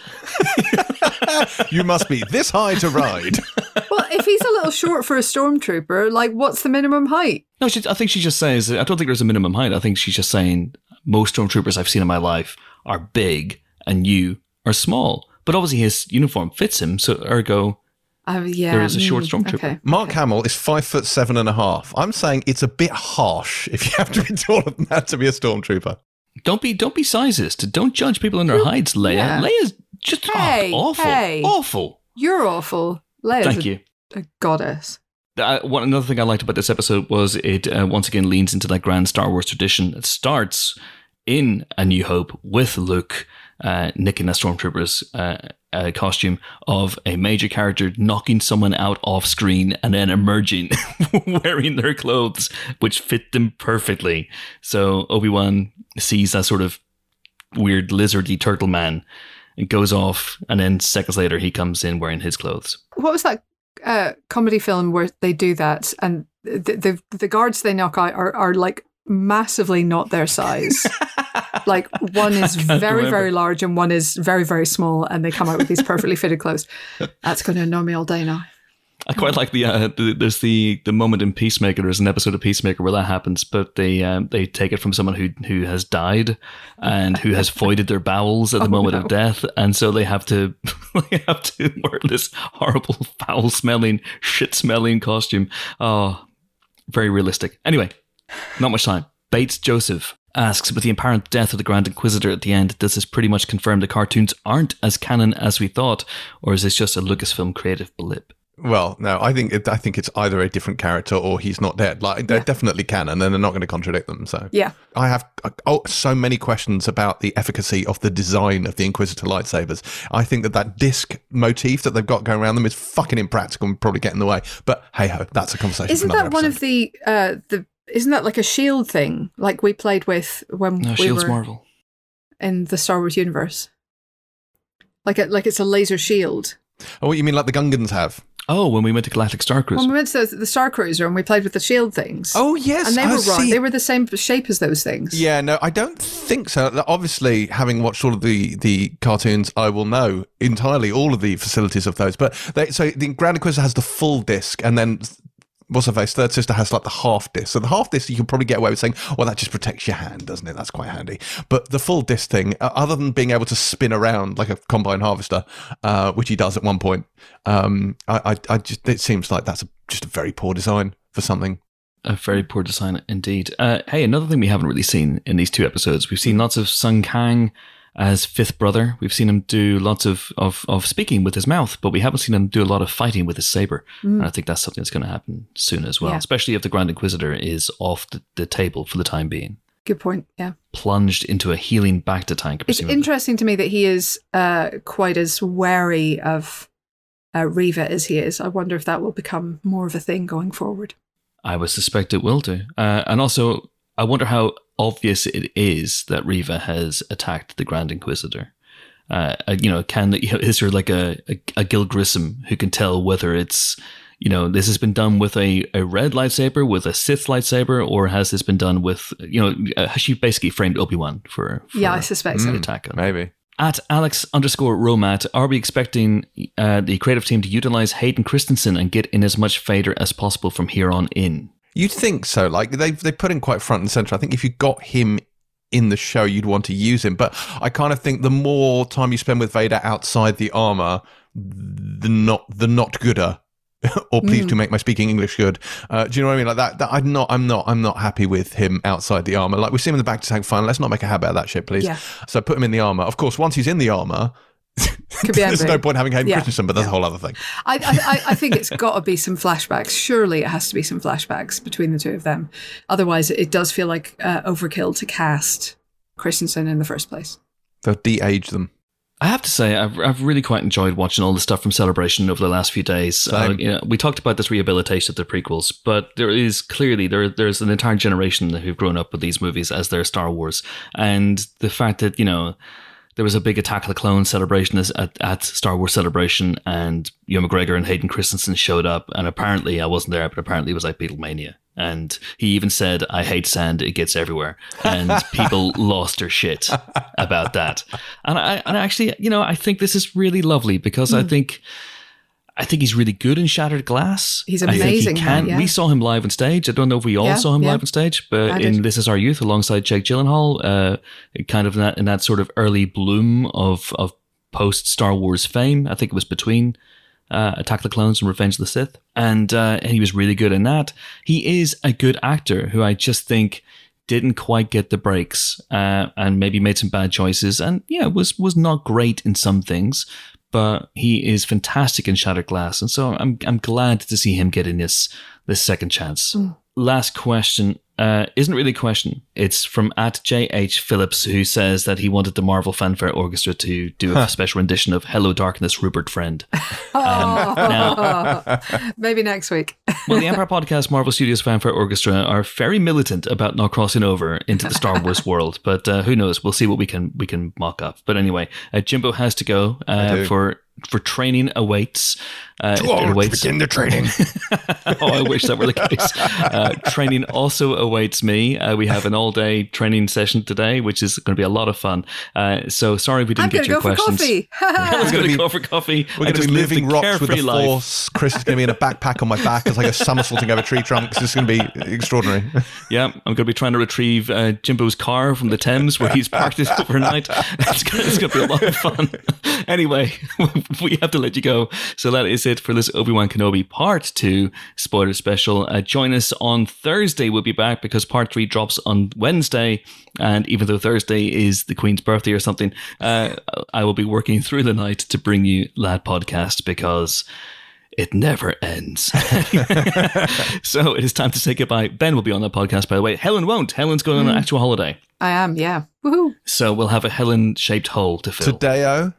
Speaker 3: you must be this high to ride.
Speaker 2: well, if he's a little short for a stormtrooper, like what's the minimum height?
Speaker 1: No, she, I think she just says. I don't think there's a minimum height. I think she's just saying most stormtroopers I've seen in my life are big and you are small. But obviously his uniform fits him, so ergo
Speaker 2: Uh, yeah,
Speaker 1: There is a short
Speaker 2: mm,
Speaker 1: stormtrooper.
Speaker 2: Okay.
Speaker 3: Mark Hamill is five foot seven and a half. I'm saying it's a bit harsh if you have to be taller than that to be a stormtrooper.
Speaker 1: don't be don't be sizist. Don't judge people in their heights, Leia.
Speaker 2: Yeah.
Speaker 1: Leia's just oh, awful,
Speaker 2: hey.
Speaker 1: awful.
Speaker 2: You're awful. Leia's
Speaker 1: Thank
Speaker 2: a,
Speaker 1: you.
Speaker 2: a goddess.
Speaker 1: Uh, one another thing I liked about this episode was it uh, once again leans into that grand Star Wars tradition. It starts in A New Hope with Luke uh, nicking a stormtrooper's uh, uh, costume of a major character knocking someone out off screen and then emerging wearing their clothes, which fit them perfectly. So Obi Wan sees that sort of weird lizardy turtle man and goes off, and then seconds later he comes in wearing his clothes.
Speaker 2: What was that uh, comedy film where they do that and the the, the guards they knock out are, are like massively not their size? like one is very,
Speaker 1: remember.
Speaker 2: very large and one is very, very small, and they come out with these perfectly fitted clothes. That's going to annoy me all day now.
Speaker 1: I quite like the, uh, the there's the the moment in Peacemaker. There's an episode of Peacemaker where that happens, but they um, they take it from someone who who has died and who has voided their bowels at the
Speaker 2: Oh,
Speaker 1: moment
Speaker 2: no.
Speaker 1: of death, and so they have to they have to wear this horrible foul smelling shit smelling costume. Oh, very realistic. Anyway, not much time. Bates Joseph asks, with the apparent death of the Grand Inquisitor at the end, does this pretty much confirm the cartoons aren't as canon as we thought, or is this just a Lucasfilm creative blip?
Speaker 3: Well, no, I think it, I think it's either a different character or he's not dead. Like they're
Speaker 2: Yeah.
Speaker 3: definitely canon, and they're not going to contradict them. So
Speaker 2: Yeah.
Speaker 3: I have oh, so many questions about the efficacy of the design of the Inquisitor lightsabers. I think that that disc motif that they've got going around them is fucking impractical and probably get in the way. But hey ho, that's a conversation.
Speaker 2: Isn't
Speaker 3: for another
Speaker 2: that one of the uh the isn't that like a shield thing like we played with when
Speaker 1: No,
Speaker 2: we
Speaker 1: Shields
Speaker 2: were
Speaker 1: Marvel.
Speaker 2: in the Star Wars universe? Like a, like it's a laser shield.
Speaker 3: Oh, what you mean like the Gungans have?
Speaker 1: Oh, when we went to Galactic Star Cruiser.
Speaker 2: When we went to the, the Star Cruiser and we played with the shield things.
Speaker 3: Oh yes,
Speaker 2: and they
Speaker 3: I
Speaker 2: were wrong.
Speaker 3: see.
Speaker 2: They were the same shape as those things.
Speaker 3: Yeah, no, I don't think so. Obviously, having watched all of the, the cartoons, I will know entirely all of the facilities of those. But they, so the Grand Inquisitor has the full disc, and then what's her face? Third sister has like the half disc. So the half disc, you can probably get away with saying, well, that just protects your hand, doesn't it? That's quite handy. But the full disc thing, uh, other than being able to spin around like a combine harvester, uh, which he does at one point, um, I, I, I just it seems like that's a, just a very poor design for something.
Speaker 1: A very poor design indeed. Uh, hey, another thing we haven't really seen in these two episodes, we've seen lots of Sung Kang as fifth brother. We've seen him do lots of, of, of speaking with his mouth, but we haven't seen him do a lot of fighting with his saber. And I think that's something that's going to happen soon as well,
Speaker 2: Yeah.
Speaker 1: especially if the Grand Inquisitor is off the, the table for the time being,
Speaker 2: Good point. Yeah.
Speaker 1: plunged into a healing bacta tank.
Speaker 2: It's interesting to me that he is uh, quite as wary of uh, Reva as he is. I wonder if that will become more of a thing going forward.
Speaker 1: I would suspect it will do. Uh, and also, I wonder how obvious it is that Reva has attacked the Grand Inquisitor. Uh, uh, you know, can you know, is there like a, a a Gil Grissom who can tell whether it's you know this has been done with a, a red lightsaber, with a Sith lightsaber, or has this been done with you know uh, has she basically framed Obi Wan for, for
Speaker 2: Yeah, I suspect
Speaker 1: the
Speaker 2: so.
Speaker 1: attack? on-
Speaker 3: Maybe.
Speaker 1: At Alex underscore Romat, are we expecting uh, the creative team to utilize Hayden Christensen and get in as much Vader as possible from here on in?
Speaker 3: You'd think so. Like they've they put him quite front and center. I think if you got him in the show, you'd want to use him. But I kind of think the more time you spend with Vader outside the armor, the not the not gooder. or please do make my speaking English good. Uh, do you know what I mean? Like that, that. I'm not. I'm not. I'm not happy with him outside the armor. Like we see him in the bacta tank final. Let's not make a habit of that shit, please.
Speaker 2: Yeah.
Speaker 3: So put him in the armor. Of course, once he's in the armor, there's no point having Hayden
Speaker 2: Yeah.
Speaker 3: Christensen. But that's a whole other thing.
Speaker 2: I, I, I- I think it's got to be some flashbacks. Surely it has to be some flashbacks between the two of them. Otherwise, it does feel like uh, overkill to cast Christensen in the first place.
Speaker 3: They'll de-age them.
Speaker 1: I have to say, I've, I've really quite enjoyed watching all the stuff from Celebration over the last few days. Uh, you know, we talked about this rehabilitation of the prequels, but there is clearly there there's an entire generation who've grown up with these movies as their Star Wars, and the fact that you know there was a big Attack of the Clones celebration at, at Star Wars Celebration, and Ewan McGregor and Hayden Christensen showed up, and apparently I wasn't there, but apparently it was like Beatlemania. And he even said, I hate sand, it gets everywhere. And people lost their shit about that. And I and actually, you know, I think this is really lovely because I hmm. think I think he's really good in Shattered Glass.
Speaker 2: He's amazing
Speaker 1: he can.
Speaker 2: yeah.
Speaker 1: We saw him live on stage. I don't know if we all
Speaker 2: Yeah,
Speaker 1: saw him
Speaker 2: yeah.
Speaker 1: live on stage, but in. This Is Our Youth alongside Jake Gyllenhaal, uh, kind of in that, in that sort of early bloom of, of post Star Wars fame. I think it was between uh, Attack of the Clones and Revenge of the Sith. And, uh, and he was really good in that. He is a good actor who I just think didn't quite get the breaks uh, and maybe made some bad choices and yeah was was not great in some things but he is fantastic in Shattered Glass and so I'm I'm glad to see him getting this this second chance. Mm. Last question uh, isn't really a question. It's from at JH Phillips who says that he wanted the Marvel Fanfare Orchestra to do a special rendition of Hello Darkness Rupert Friend.
Speaker 2: Oh, maybe next week.
Speaker 1: Well, the Empire Podcast Marvel Studios Fanfare Orchestra are very militant about not crossing over into the Star Wars world, but uh, who knows? We'll see what we can we can mock up. But anyway, uh, Jimbo has to go uh, for for training awaits. Uh, it
Speaker 3: Oh,
Speaker 1: awaits.
Speaker 3: begin the training.
Speaker 1: oh, I wish that were the case. Uh, training also awaits me. Uh, we have an all day training session today, which is going to be a lot of fun. Uh, so sorry we
Speaker 2: I'm
Speaker 1: didn't
Speaker 2: going
Speaker 1: get
Speaker 2: to
Speaker 1: your
Speaker 2: go for
Speaker 1: questions.
Speaker 2: coffee.
Speaker 1: Helen's going
Speaker 3: gonna
Speaker 1: go for coffee.
Speaker 3: We're going to be
Speaker 1: live
Speaker 3: living rocks with
Speaker 1: carefree
Speaker 3: the
Speaker 1: life.
Speaker 3: force. Chris is going to be in a backpack on my back as like a somersaulting over tree trunks. It's going to be extraordinary.
Speaker 1: Yeah, I'm going to be trying to retrieve uh, Jimbo's car from the Thames where he's parked it overnight. It's going, it's going to be a lot of fun. anyway, we have to let you go. So that is it for this Obi Wan Kenobi Part 2 spoiler special. Uh, join us on Thursday. We'll be back because Part 3 drops on Wednesday. And even though Thursday is the Queen's birthday or something, uh, I will be working through the night to bring you that podcast because it never ends. so it is time to say goodbye. Ben will be on that podcast, by the way. Helen won't. Helen's going on an actual holiday.
Speaker 2: I am, yeah. Woohoo.
Speaker 1: So we'll have a Helen shaped hole to fill.
Speaker 3: Tadeo.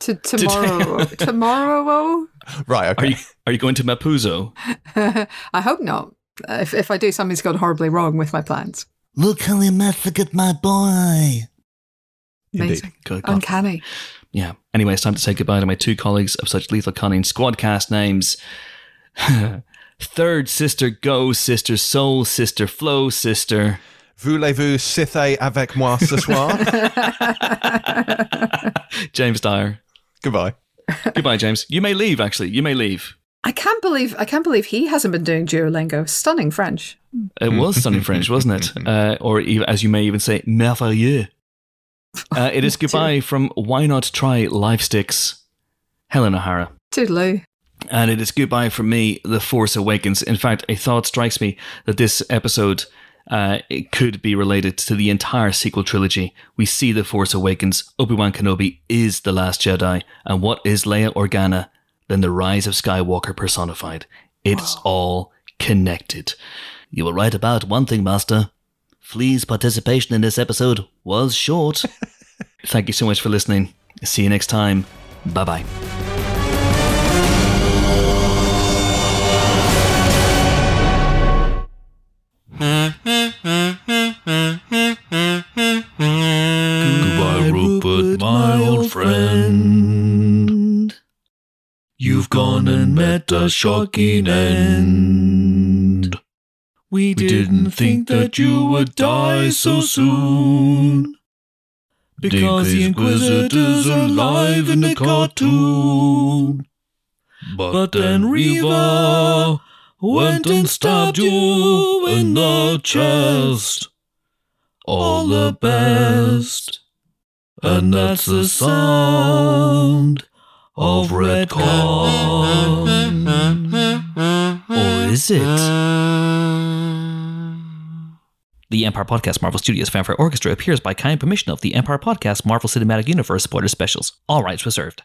Speaker 2: To tomorrow. tomorrow.
Speaker 3: Right, okay.
Speaker 1: Are you are you going to Mapuzo?
Speaker 2: I hope not. If, if I do, something's gone horribly wrong with my plans.
Speaker 4: Look how he massacred my boy.
Speaker 2: Amazing.
Speaker 1: Good God.
Speaker 2: Uncanny.
Speaker 1: Yeah. Anyway, it's time to say goodbye to my two colleagues of such lethal cunning squadcast names. Third sister, go sister, soul sister, flow sister.
Speaker 3: Voulez-vous citer avec moi ce soir?
Speaker 1: James Dyer.
Speaker 3: Goodbye.
Speaker 1: Goodbye, James. You may leave. Actually, you may leave.
Speaker 2: I can't believe I can't believe he hasn't been doing Duolingo. Stunning French.
Speaker 1: It was stunning French, wasn't it? Uh, or as you may even say, merveilleux. Uh, it is goodbye from Why Not Try Live Sticks, Helen O'Hara.
Speaker 2: Toodaloo.
Speaker 1: And it is goodbye from me, The Force Awakens. In fact, a thought strikes me that this episode uh, it could be related to the entire sequel trilogy. We see The Force Awakens. Obi Wan Kenobi is the last Jedi. And what is Leia Organa than the rise of Skywalker personified? It's all connected.
Speaker 4: You were right about one thing, Master. Flea's participation in this episode was short.
Speaker 1: Thank you so much for listening. See you next time. Bye bye.
Speaker 4: Goodbye, a shocking end. We didn't think that you would die so soon. Because the Inquisitor's are alive in the cartoon. But then Reva went and stabbed you in the chest. All the best. And that's the sound of Redcon. Or is it? The Empire Podcast Marvel Studios Fanfare Orchestra appears by kind permission of the Empire Podcast Marvel Cinematic Universe Spoiler Specials. All rights reserved.